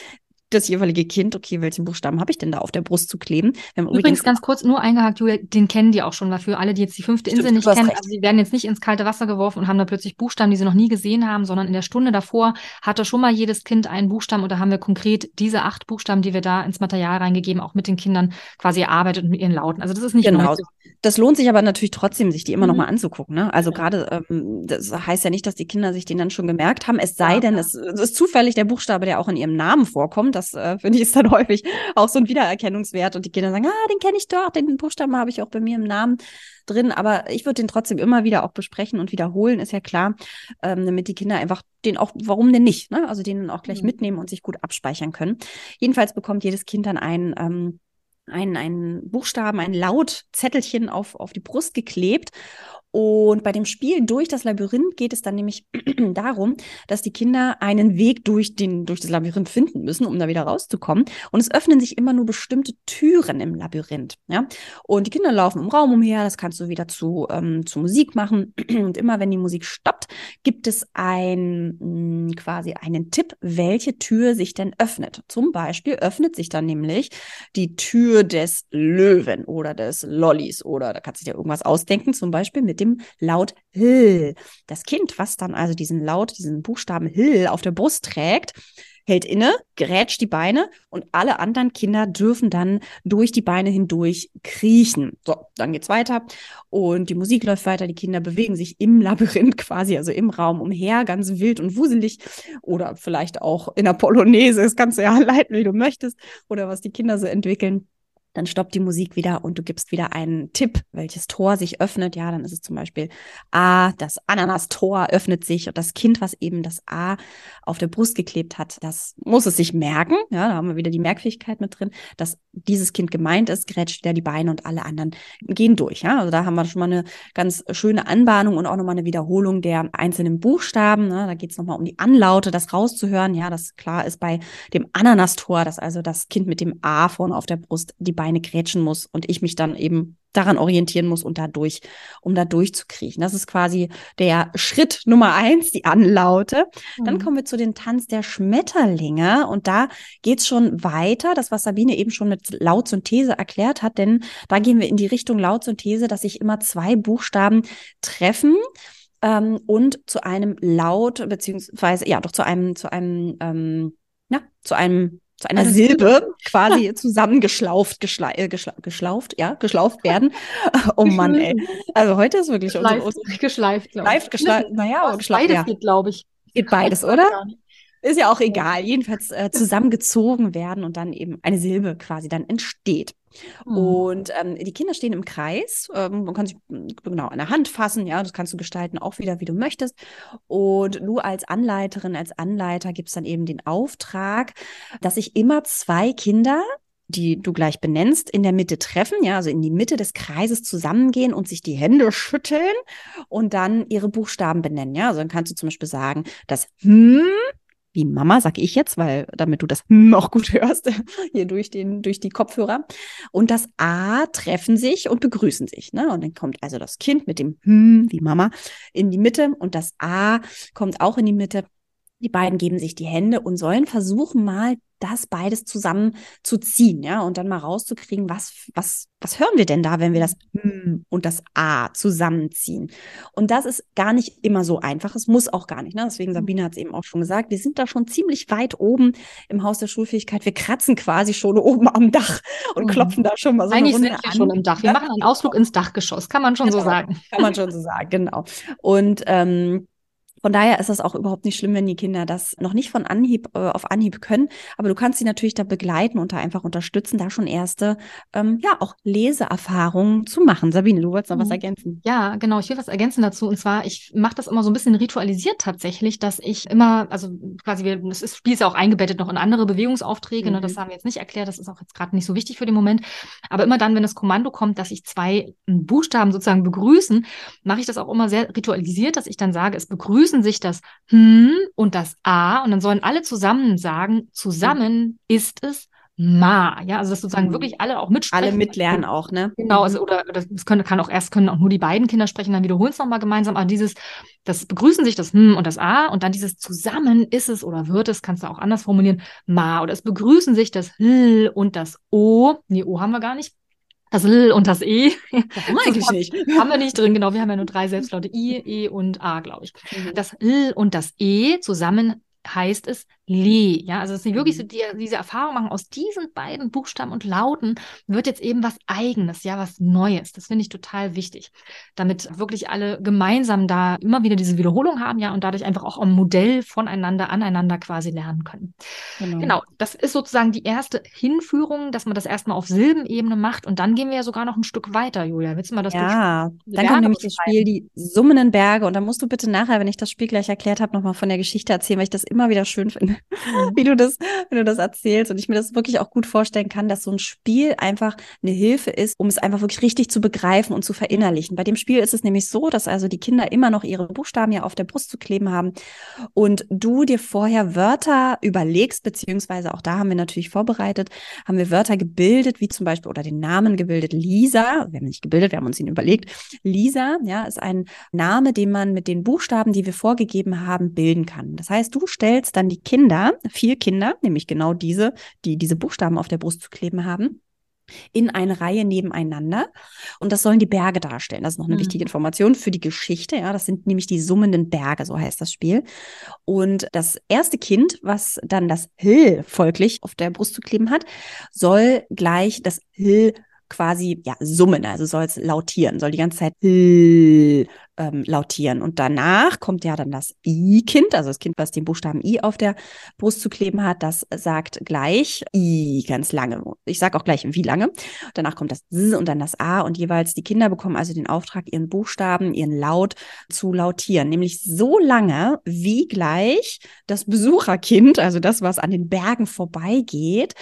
das jeweilige Kind, okay, welchen Buchstaben habe ich denn da auf der Brust zu kleben? übrigens, übrigens ganz kurz nur eingehakt, Julia, den kennen die auch schon, weil für alle, die jetzt die fünfte Insel nicht kennen, recht. also sie werden jetzt nicht ins kalte Wasser geworfen und haben da plötzlich Buchstaben, die sie noch nie gesehen haben, sondern in der Stunde davor hatte schon mal jedes Kind einen Buchstaben und da haben wir konkret diese acht Buchstaben, die wir da ins Material reingegeben, auch mit den Kindern quasi erarbeitet und mit ihren Lauten. Also das ist nicht genau. Neu. Das lohnt sich aber natürlich trotzdem, sich die immer mhm. noch mal anzugucken. Ne? Also ja. gerade, ähm, das heißt ja nicht, dass die Kinder sich den dann schon gemerkt haben, es sei ja. denn, es, es, ist zufällig der Buchstabe, der auch in ihrem Namen vorkommt. Das äh, finde ich ist dann häufig auch so ein Wiedererkennungswert und die Kinder sagen, ah, den kenne ich doch, den Buchstaben habe ich auch bei mir im Namen drin, aber ich würde den trotzdem immer wieder auch besprechen und wiederholen, ist ja klar, ähm, damit die Kinder einfach den auch, warum denn nicht, ne? also den auch gleich mhm. mitnehmen und sich gut abspeichern können. Jedenfalls bekommt jedes Kind dann ein ähm, ein, ein Buchstaben, ein Lautzettelchen auf, auf die Brust geklebt. Und bei dem Spiel durch das Labyrinth geht es dann nämlich darum, dass die Kinder einen Weg durch, den, durch das Labyrinth finden müssen, um da wieder rauszukommen. Und es öffnen sich immer nur bestimmte Türen im Labyrinth. Ja? Und die Kinder laufen im Raum umher, das kannst du wieder zu, ähm, zu Musik machen. Und immer wenn die Musik stoppt, gibt es ein, mh, hm, quasi einen Tipp, welche Tür sich denn öffnet. Zum Beispiel öffnet sich dann nämlich die Tür des Löwen oder des Lollis oder da kannst du dir irgendwas ausdenken, zum Beispiel mit dem dem Laut Hill. Das Kind, was dann also diesen Laut, diesen Buchstaben Hill auf der Brust trägt, hält inne, grätscht die Beine und alle anderen Kinder dürfen dann durch die Beine hindurch kriechen. So, dann geht's weiter und die Musik läuft weiter. Die Kinder bewegen sich im Labyrinth quasi, also im Raum umher, ganz wild und wuselig oder vielleicht auch in der Polonaise. Das kannst du ja leiten, wie du möchtest oder was die Kinder so entwickeln dann stoppt die Musik wieder und du gibst wieder einen Tipp, welches Tor sich öffnet. Ja, dann ist es zum Beispiel A, das Ananas-Tor öffnet sich und das Kind, was eben das A auf der Brust geklebt hat, das muss es sich merken. Ja, da haben wir wieder die Merkfähigkeit mit drin, dass dieses Kind gemeint ist, grätscht wieder die Beine und alle anderen gehen durch. Ja, also da haben wir schon mal eine ganz schöne Anbahnung und auch nochmal eine Wiederholung der einzelnen Buchstaben. Ne? Da geht es nochmal um die Anlaute, das rauszuhören. Ja, das klar ist bei dem Ananas-Tor, dass also das Kind mit dem A vorne auf der Brust die Beine Beine grätschen muss und ich mich dann eben daran orientieren muss und dadurch, um da durchzukriechen. Das ist quasi der Schritt Nummer eins, die Anlaute. Mhm. Dann kommen wir zu den Tanz der Schmetterlinge und da geht's schon weiter, das was Sabine eben schon mit Lautsynthese erklärt hat, denn da gehen wir in die Richtung Lautsynthese, dass sich immer zwei Buchstaben treffen ähm, und zu einem Laut beziehungsweise ja doch zu einem zu einem ähm, ja, zu einem zu einer Silbe quasi zusammengeschlauft, geschla äh, geschla geschlauft, ja, geschlauft werden. oh Mann, ey. Also heute ist wirklich geschleift, unsere, geschleift, glaube ich. geschleift, naja, geschleift. Beides ja. geht, glaube ich. Geht beides, oder? Ist ja auch egal. Jedenfalls äh, zusammengezogen werden und dann eben eine Silbe quasi dann entsteht. Mhm. Und ähm, die Kinder stehen im Kreis. Ähm, man kann sich hm, genau an der Hand fassen, ja, das kannst du gestalten auch wieder, wie du möchtest. Und du als Anleiterin, als Anleiter gibst dann eben den Auftrag, dass sich immer zwei Kinder die du gleich benennst, in der Mitte treffen, ja, also in die Mitte des Kreises zusammengehen und sich die Hände schütteln und dann ihre Buchstaben benennen, ja. Also dann kannst du zum Beispiel sagen, das hm wie Mama, sag ich jetzt, weil damit du das noch gut hörst, hier durch, den, durch die Kopfhörer. Und das A treffen sich und begrüßen sich. Ne? Und dann kommt also das Kind mit dem Hm, wie Mama, in die Mitte und das A kommt auch in die Mitte Die beiden geben sich die Hände und sollen versuchen, mal das beides zusammen zu ziehen, ja, und dann mal rauszukriegen, was, was, was hören wir denn da, wenn wir das M und das A zusammenziehen? Und das ist gar nicht immer so einfach. Es muss auch gar nicht. Ne? Deswegen, mhm. Sabine hat es eben auch schon gesagt, wir sind da schon ziemlich weit oben im Haus der Schulfähigkeit. Wir kratzen quasi schon oben am Dach und mhm. klopfen da schon mal so Eigentlich eine Runde sind wir an. schon im Dach. Wir machen einen Ausflug ins Dachgeschoss, kann man schon genau. so sagen. Kann man schon so sagen, genau. Und ähm, von daher ist es auch überhaupt nicht schlimm, wenn die Kinder das noch nicht von Anhieb äh, auf Anhieb können. Aber du kannst sie natürlich da begleiten und da einfach unterstützen, da schon erste, ähm, ja, auch Leseerfahrungen zu machen. Sabine, du wolltest noch was mhm. ergänzen? Ja, genau. Ich will was ergänzen dazu. Und zwar, ich mache das immer so ein bisschen ritualisiert tatsächlich, dass ich immer, also quasi, wir, das ist, Spiel ist ja auch eingebettet noch in andere Bewegungsaufträge. Mhm. Ne, das mhm. haben wir jetzt nicht erklärt. Das ist auch jetzt gerade nicht so wichtig für den Moment. Aber immer dann, wenn das Kommando kommt, dass ich zwei Buchstaben sozusagen begrüßen, mache ich das auch immer sehr ritualisiert, dass ich dann sage, es begrüßen lösen sich das hm und das a und dann sollen alle zusammen sagen, zusammen ist es Ma, ja, also dass sozusagen mhm. wirklich alle auch mitsprechen. Alle mitlernen auch, ne? Genau, also oder das können, kann auch erst können auch nur die beiden Kinder sprechen, dann wiederholen es nochmal gemeinsam, aber dieses, das begrüßen sich das Hm und das A und dann dieses zusammen ist es oder wird es, kannst du auch anders formulieren, Ma. Oder es begrüßen sich das L und das O, nee, O haben wir gar nicht, das L und das E. Warum eigentlich nicht? Haben wir nicht drin, genau. Wir haben ja nur drei Selbstlaute, I, E und A, glaube ich. Mhm. Das L und das E zusammen heißt es Li. Ja, also es ist wirklich so mhm. die, diese Erfahrung machen aus diesen beiden Buchstaben und Lauten wird jetzt eben was Eigenes, ja, was Neues. Das finde ich total wichtig, damit wirklich alle gemeinsam da immer wieder diese Wiederholung haben, ja, und dadurch einfach auch ein Modell voneinander, aneinander quasi lernen können. Genau. genau. Das ist sozusagen die erste Hinführung, dass man das erstmal auf Silbenebene macht und dann gehen wir ja sogar noch ein Stück weiter, Julia. Willst du mal das Ja, dann kommt nämlich das Spiel die summenden Berge und dann musst du bitte nachher, wenn ich das Spiel gleich erklärt habe, nochmal von der Geschichte erzählen, weil ich das immer wieder schön finde. Wie du das, wenn du das erzählst. Und ich mir das wirklich auch gut vorstellen kann, dass so ein Spiel einfach eine Hilfe ist, um es einfach wirklich richtig zu begreifen und zu verinnerlichen. Bei dem Spiel ist es nämlich so, dass also die Kinder immer noch ihre Buchstaben ja auf der Brust zu kleben haben und du dir vorher Wörter überlegst, beziehungsweise auch da haben wir natürlich vorbereitet, haben wir Wörter gebildet, wie zum Beispiel oder den Namen gebildet. Lisa, wir haben nicht gebildet, wir haben uns ihn überlegt. Lisa, ja, ist ein Name, den man mit den Buchstaben, die wir vorgegeben haben, bilden kann. Das heißt, du stellst dann die Kinder, vier Kinder, nämlich genau diese, die diese Buchstaben auf der Brust zu kleben haben, in eine Reihe nebeneinander. Und das sollen die Berge darstellen. Das ist noch eine mhm. wichtige Information für die Geschichte. Ja, das sind nämlich die summenden Berge, so heißt das Spiel. Und das erste Kind, was dann das Hill folglich auf der Brust zu kleben hat, soll gleich das Hill quasi ja summen, also soll es lautieren, soll die ganze Zeit ähm, lautieren. Und danach kommt ja dann das I-Kind, also das Kind, was den Buchstaben I auf der Brust zu kleben hat, das sagt gleich I ganz lange. Ich sage auch gleich, wie lange. Danach kommt das S und dann das A und jeweils die Kinder bekommen also den Auftrag, ihren Buchstaben, ihren Laut zu lautieren, nämlich so lange, wie gleich das Besucherkind, also das, was an den Bergen vorbeigeht,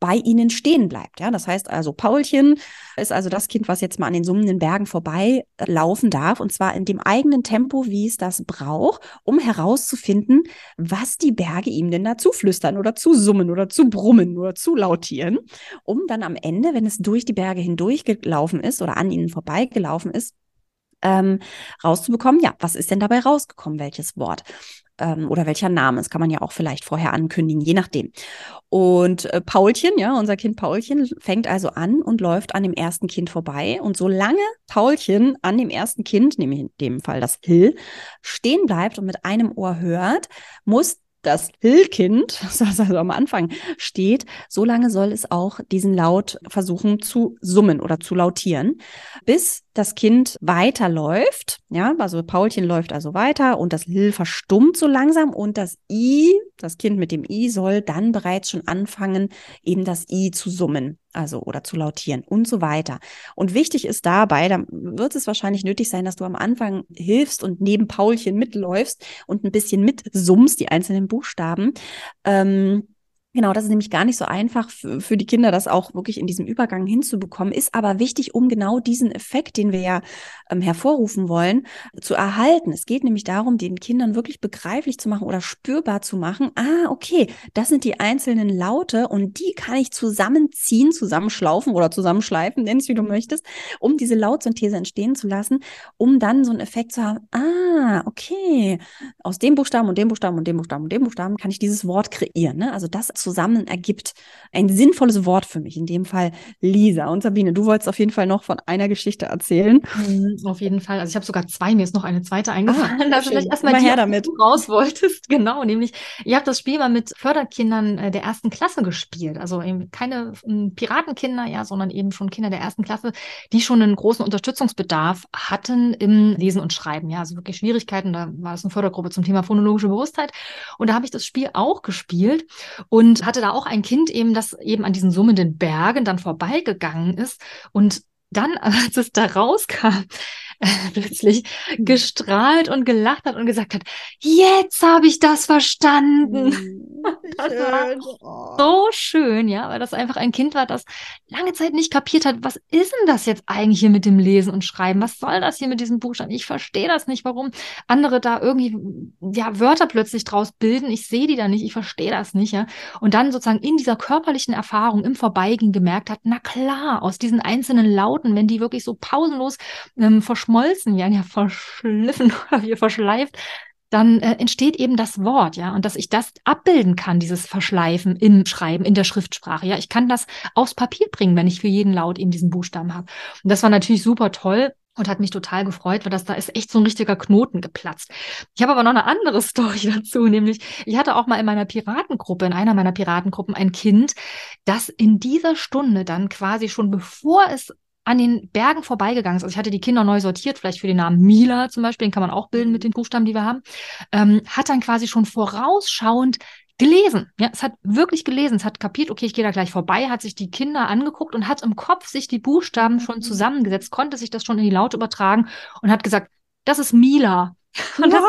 bei ihnen stehen bleibt. Ja, das heißt also, Paulchen ist also das Kind, was jetzt mal an den summenden Bergen vorbei äh, laufen darf und zwar in dem eigenen Tempo, wie es das braucht, um herauszufinden, was die Berge ihm denn dazu flüstern oder zu summen oder zu brummen oder zu lautieren, um dann am Ende, wenn es durch die Berge hindurch gelaufen ist oder an ihnen vorbeigelaufen ist, ähm, rauszubekommen, ja, was ist denn dabei rausgekommen, welches Wort? Ähm, oder welcher Name. Das kann man ja auch vielleicht vorher ankündigen, je nachdem. Und äh, Paulchen, ja, unser Kind Paulchen, fängt also an und läuft an dem ersten Kind vorbei. Und solange Paulchen an dem ersten Kind, nämlich in dem Fall das Hill, stehen bleibt und mit einem Ohr hört, muss das Hillkind, das also am Anfang steht, so lange soll es auch diesen Laut versuchen zu summen oder zu lautieren, bis das Kind weiterläuft. Ja, also Paulchen läuft also weiter und das Hill verstummt so langsam und das I, das Kind mit dem I, soll dann bereits schon anfangen, eben das I zu summen also oder zu lautieren und so weiter. Und wichtig ist dabei, da wird es wahrscheinlich nötig sein, dass du am Anfang hilfst und neben Paulchen mitläufst und ein bisschen mitsummst, die einzelnen Buchstaben. Ähm, Genau, das ist nämlich gar nicht so einfach für, für die Kinder, das auch wirklich in diesem Übergang hinzubekommen, ist aber wichtig, um genau diesen Effekt, den wir ja ähm, hervorrufen wollen, zu erhalten. Es geht nämlich darum, den Kindern wirklich begreiflich zu machen oder spürbar zu machen. Ah, okay, das sind die einzelnen Laute und die kann ich zusammenziehen, zusammenschlaufen oder zusammenschleifen, nenn es wie du möchtest, um diese Lautsynthese entstehen zu lassen, um dann so einen Effekt zu haben. Ah, okay, aus dem Buchstaben und dem Buchstaben und dem Buchstaben und dem Buchstaben kann ich dieses Wort kreieren. Ne? Also das zusammen ergibt ein sinnvolles Wort für mich, in dem Fall Lisa. Und Sabine, du wolltest auf jeden Fall noch von einer Geschichte erzählen. Mhm, auf jeden Fall. Also ich habe sogar zwei, mir ist noch eine zweite eingefallen. Ah, also vielleicht erstmal her damit. du raus wolltest. Genau, nämlich, ihr habt das Spiel mal mit Förderkindern äh, der ersten Klasse gespielt. Also eben keine ähm, Piratenkinder, ja, sondern eben schon Kinder der ersten Klasse, die schon einen großen Unterstützungsbedarf hatten im Lesen und Schreiben. Ja, also wirklich Schwierigkeiten. Da war es eine Fördergruppe zum Thema phonologische Bewusstheit. Und da habe ich das Spiel auch gespielt. Und und hatte da auch ein Kind eben, das eben an diesen summenden Bergen dann vorbeigegangen ist. Und dann, als es da rauskam, plötzlich gestrahlt und gelacht hat und gesagt hat, jetzt habe ich das verstanden. Das war oh. so schön, ja, weil das einfach ein Kind war, das lange Zeit nicht kapiert hat, was ist denn das jetzt eigentlich hier mit dem Lesen und Schreiben? Was soll das hier mit diesem Buchstaben? Ich verstehe das nicht, warum andere da irgendwie ja Wörter plötzlich draus bilden. Ich sehe die da nicht, ich verstehe das nicht, ja. Und dann sozusagen in dieser körperlichen Erfahrung im Vorbeigehen gemerkt hat, na klar, aus diesen einzelnen Lauten, wenn die wirklich so pausenlos ähm, verschwunden verschmolzen werden, ja verschliffen oder wie verschleift, dann äh, entsteht eben das Wort, ja, und dass ich das abbilden kann, dieses Verschleifen im Schreiben, in der Schriftsprache, ja, ich kann das aufs Papier bringen, wenn ich für jeden Laut eben diesen Buchstaben habe. Und das war natürlich super toll und hat mich total gefreut, weil das da ist echt so ein richtiger Knoten geplatzt. Ich habe aber noch eine andere Story dazu, nämlich ich hatte auch mal in meiner Piratengruppe, in einer meiner Piratengruppen ein Kind, das in dieser Stunde dann quasi schon bevor es an den Bergen vorbeigegangen ist. Also ich hatte die Kinder neu sortiert, vielleicht für den Namen Mila zum Beispiel, den kann man auch bilden mit mhm. den Buchstaben, die wir haben, ähm, hat dann quasi schon vorausschauend gelesen. Ja, es hat wirklich gelesen. Es hat kapiert, okay, ich gehe da gleich vorbei, hat sich die Kinder angeguckt und hat im Kopf sich die Buchstaben schon mhm. zusammengesetzt, konnte sich das schon in die Laut übertragen und hat gesagt, das ist Mila. Und ja.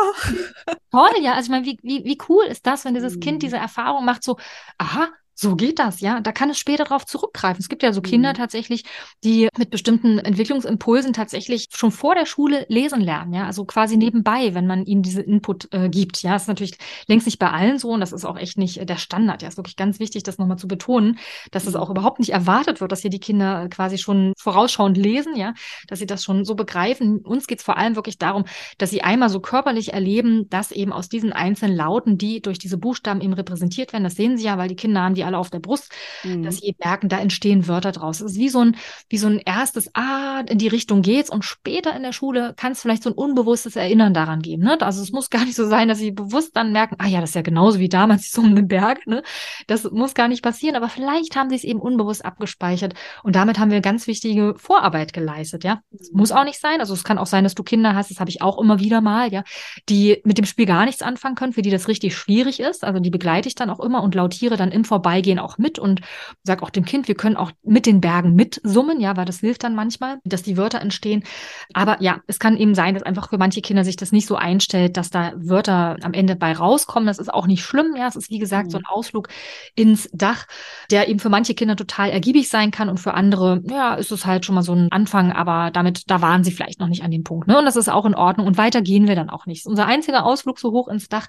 toll, ja. Also ich meine, wie, wie, wie cool ist das, wenn dieses Kind mhm. diese Erfahrung macht, so, aha, so geht das, ja. Da kann es später darauf zurückgreifen. Es gibt ja so Kinder mhm. tatsächlich, die mit bestimmten Entwicklungsimpulsen tatsächlich schon vor der Schule lesen lernen, ja. Also quasi nebenbei, wenn man ihnen diese Input äh, gibt. Ja, das ist natürlich längst nicht bei allen so und das ist auch echt nicht der Standard. Ja, ist wirklich ganz wichtig, das nochmal zu betonen, dass es auch mhm. überhaupt nicht erwartet wird, dass hier die Kinder quasi schon vorausschauend lesen, ja, dass sie das schon so begreifen. Uns geht es vor allem wirklich darum, dass sie einmal so körperlich erleben, dass eben aus diesen einzelnen Lauten, die durch diese Buchstaben eben repräsentiert werden, das sehen sie ja, weil die Kinder haben die alle auf der Brust, mhm. dass sie merken, da entstehen Wörter draus. Es ist wie so ein, wie so ein erstes, ah, in die Richtung geht's und später in der Schule kann es vielleicht so ein unbewusstes Erinnern daran geben. Ne? Also es muss gar nicht so sein, dass sie bewusst dann merken, ah ja, das ist ja genauso wie damals so um den Berg. Ne? Das muss gar nicht passieren, aber vielleicht haben sie es eben unbewusst abgespeichert und damit haben wir ganz wichtige Vorarbeit geleistet. Ja, es mhm. muss auch nicht sein. Also es kann auch sein, dass du Kinder hast, das habe ich auch immer wieder mal, ja, die mit dem Spiel gar nichts anfangen können, für die das richtig schwierig ist. Also die begleite ich dann auch immer und lautiere dann im Vorbei gehen auch mit und sage auch dem Kind, wir können auch mit den Bergen mitsummen, ja, weil das hilft dann manchmal, dass die Wörter entstehen. Aber ja, es kann eben sein, dass einfach für manche Kinder sich das nicht so einstellt, dass da Wörter am Ende bei rauskommen. Das ist auch nicht schlimm, ja. Es ist wie gesagt so ein mhm. Ausflug ins Dach, der eben für manche Kinder total ergiebig sein kann und für andere, ja, ist es halt schon mal so ein Anfang, aber damit, da waren sie vielleicht noch nicht an dem Punkt. Ne? Und das ist auch in Ordnung. Und weiter gehen wir dann auch nicht. Unser einziger Ausflug so hoch ins Dach.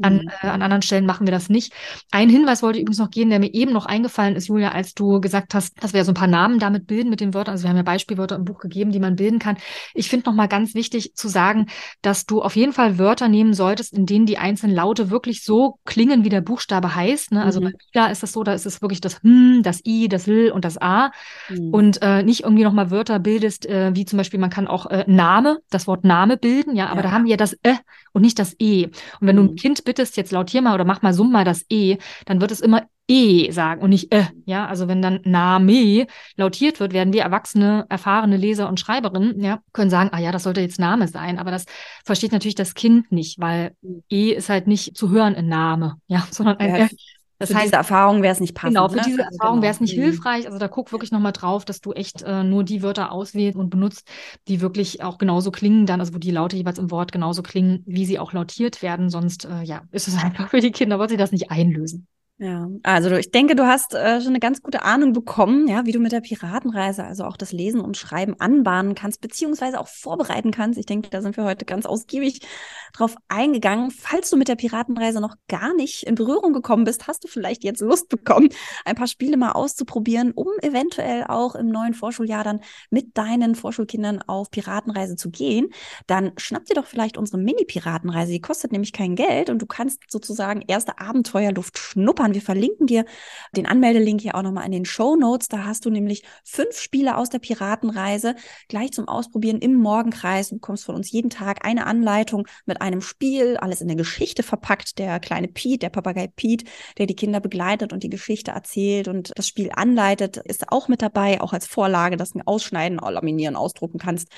An, mhm. äh, an anderen Stellen machen wir das nicht. Ein Hinweis wollte übrigens noch gehen, der mir eben noch eingefallen ist, Julia, als du gesagt hast, dass wir so ein paar Namen damit bilden mit den Wörtern. Also wir haben ja Beispielwörter im Buch gegeben, die man bilden kann. Ich finde nochmal ganz wichtig zu sagen, dass du auf jeden Fall Wörter nehmen solltest, in denen die einzelnen Laute wirklich so klingen, wie der Buchstabe heißt. Ne? Also mhm. bei ist das so, da ist es wirklich das Hm, das I, das L und das A. Mhm. Und äh, nicht irgendwie nochmal Wörter bildest, äh, wie zum Beispiel, man kann auch äh, Name, das Wort Name bilden, ja, aber ja. da haben wir ja das Ä und nicht das E. Und wenn mhm. du ein Kind bittest, jetzt lautier mal oder mach mal, summ mal das E, dann wird es immer E sagen und nicht äh. Ja, also wenn dann Name lautiert wird, werden wir erwachsene, erfahrene Leser und Schreiberinnen, ja, können sagen, ah ja, das sollte jetzt Name sein. Aber das versteht natürlich das Kind nicht, weil E ist halt nicht zu hören in Name, ja, sondern ein ja. Das für heißt, diese Erfahrung wäre es nicht passend. Genau, für ne? diese also Erfahrung genau. wäre es nicht mhm. hilfreich. Also da guck wirklich nochmal drauf, dass du echt äh, nur die Wörter auswählst und benutzt, die wirklich auch genauso klingen dann, also wo die Laute jeweils im Wort genauso klingen, wie sie auch lautiert werden. Sonst, äh, ja, ist es einfach für die Kinder, weil sie das nicht einlösen. Ja, also ich denke, du hast äh, schon eine ganz gute Ahnung bekommen, ja, wie du mit der Piratenreise also auch das Lesen und Schreiben anbahnen kannst, beziehungsweise auch vorbereiten kannst. Ich denke, da sind wir heute ganz ausgiebig drauf eingegangen. Falls du mit der Piratenreise noch gar nicht in Berührung gekommen bist, hast du vielleicht jetzt Lust bekommen, ein paar Spiele mal auszuprobieren, um eventuell auch im neuen Vorschuljahr dann mit deinen Vorschulkindern auf Piratenreise zu gehen. Dann schnapp dir doch vielleicht unsere Mini-Piratenreise. Die kostet nämlich kein Geld und du kannst sozusagen erste Abenteuerluft schnuppern erfahren. Wir verlinken dir den Anmeldelink hier auch nochmal in den Show Notes. Da hast du nämlich fünf Spiele aus der Piratenreise gleich zum Ausprobieren im Morgenkreis. Du bekommst von uns jeden Tag eine Anleitung mit einem Spiel, alles in der Geschichte verpackt. Der kleine Pete, der Papagei Pete, der die Kinder begleitet und die Geschichte erzählt und das Spiel anleitet, ist auch mit dabei, auch als Vorlage, dass du Ausschneiden, laminieren, ausdrucken kannst.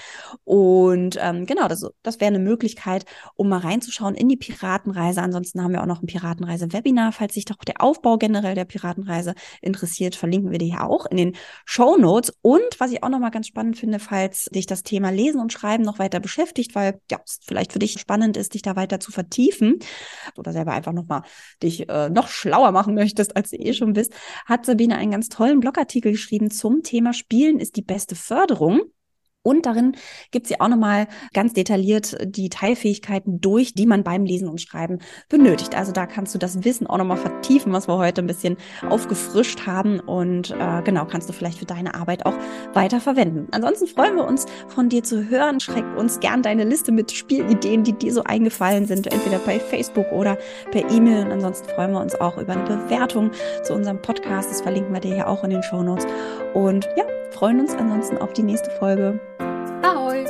Und ähm, genau, das, das wäre eine Möglichkeit, um mal reinzuschauen in die Piratenreise. Ansonsten haben wir auch noch ein Piratenreise-Webinar, falls sich doch der Aufbau generell der Piratenreise interessiert, verlinken wir dir hier auch in den Show Notes. Und was ich auch nochmal ganz spannend finde, falls dich das Thema Lesen und Schreiben noch weiter beschäftigt, weil ja, es vielleicht für dich spannend ist, dich da weiter zu vertiefen oder selber einfach nochmal dich äh, noch schlauer machen möchtest, als du eh schon bist, hat Sabine einen ganz tollen Blogartikel geschrieben zum Thema Spielen ist die beste Förderung. Und darin gibt sie auch nochmal ganz detailliert die Teilfähigkeiten durch, die man beim Lesen und Schreiben benötigt. Also da kannst du das Wissen auch nochmal vertiefen, was wir heute ein bisschen aufgefrischt haben. Und äh, genau, kannst du vielleicht für deine Arbeit auch weiter verwenden. Ansonsten freuen wir uns, von dir zu hören. Schreib uns gern deine Liste mit Spielideen, die dir so eingefallen sind, entweder bei Facebook oder per E-Mail. Und ansonsten freuen wir uns auch über eine Bewertung zu unserem Podcast. Das verlinken wir dir ja auch in den Show Notes. Und ja, freuen uns ansonsten auf die nächste Folge. Ahoj!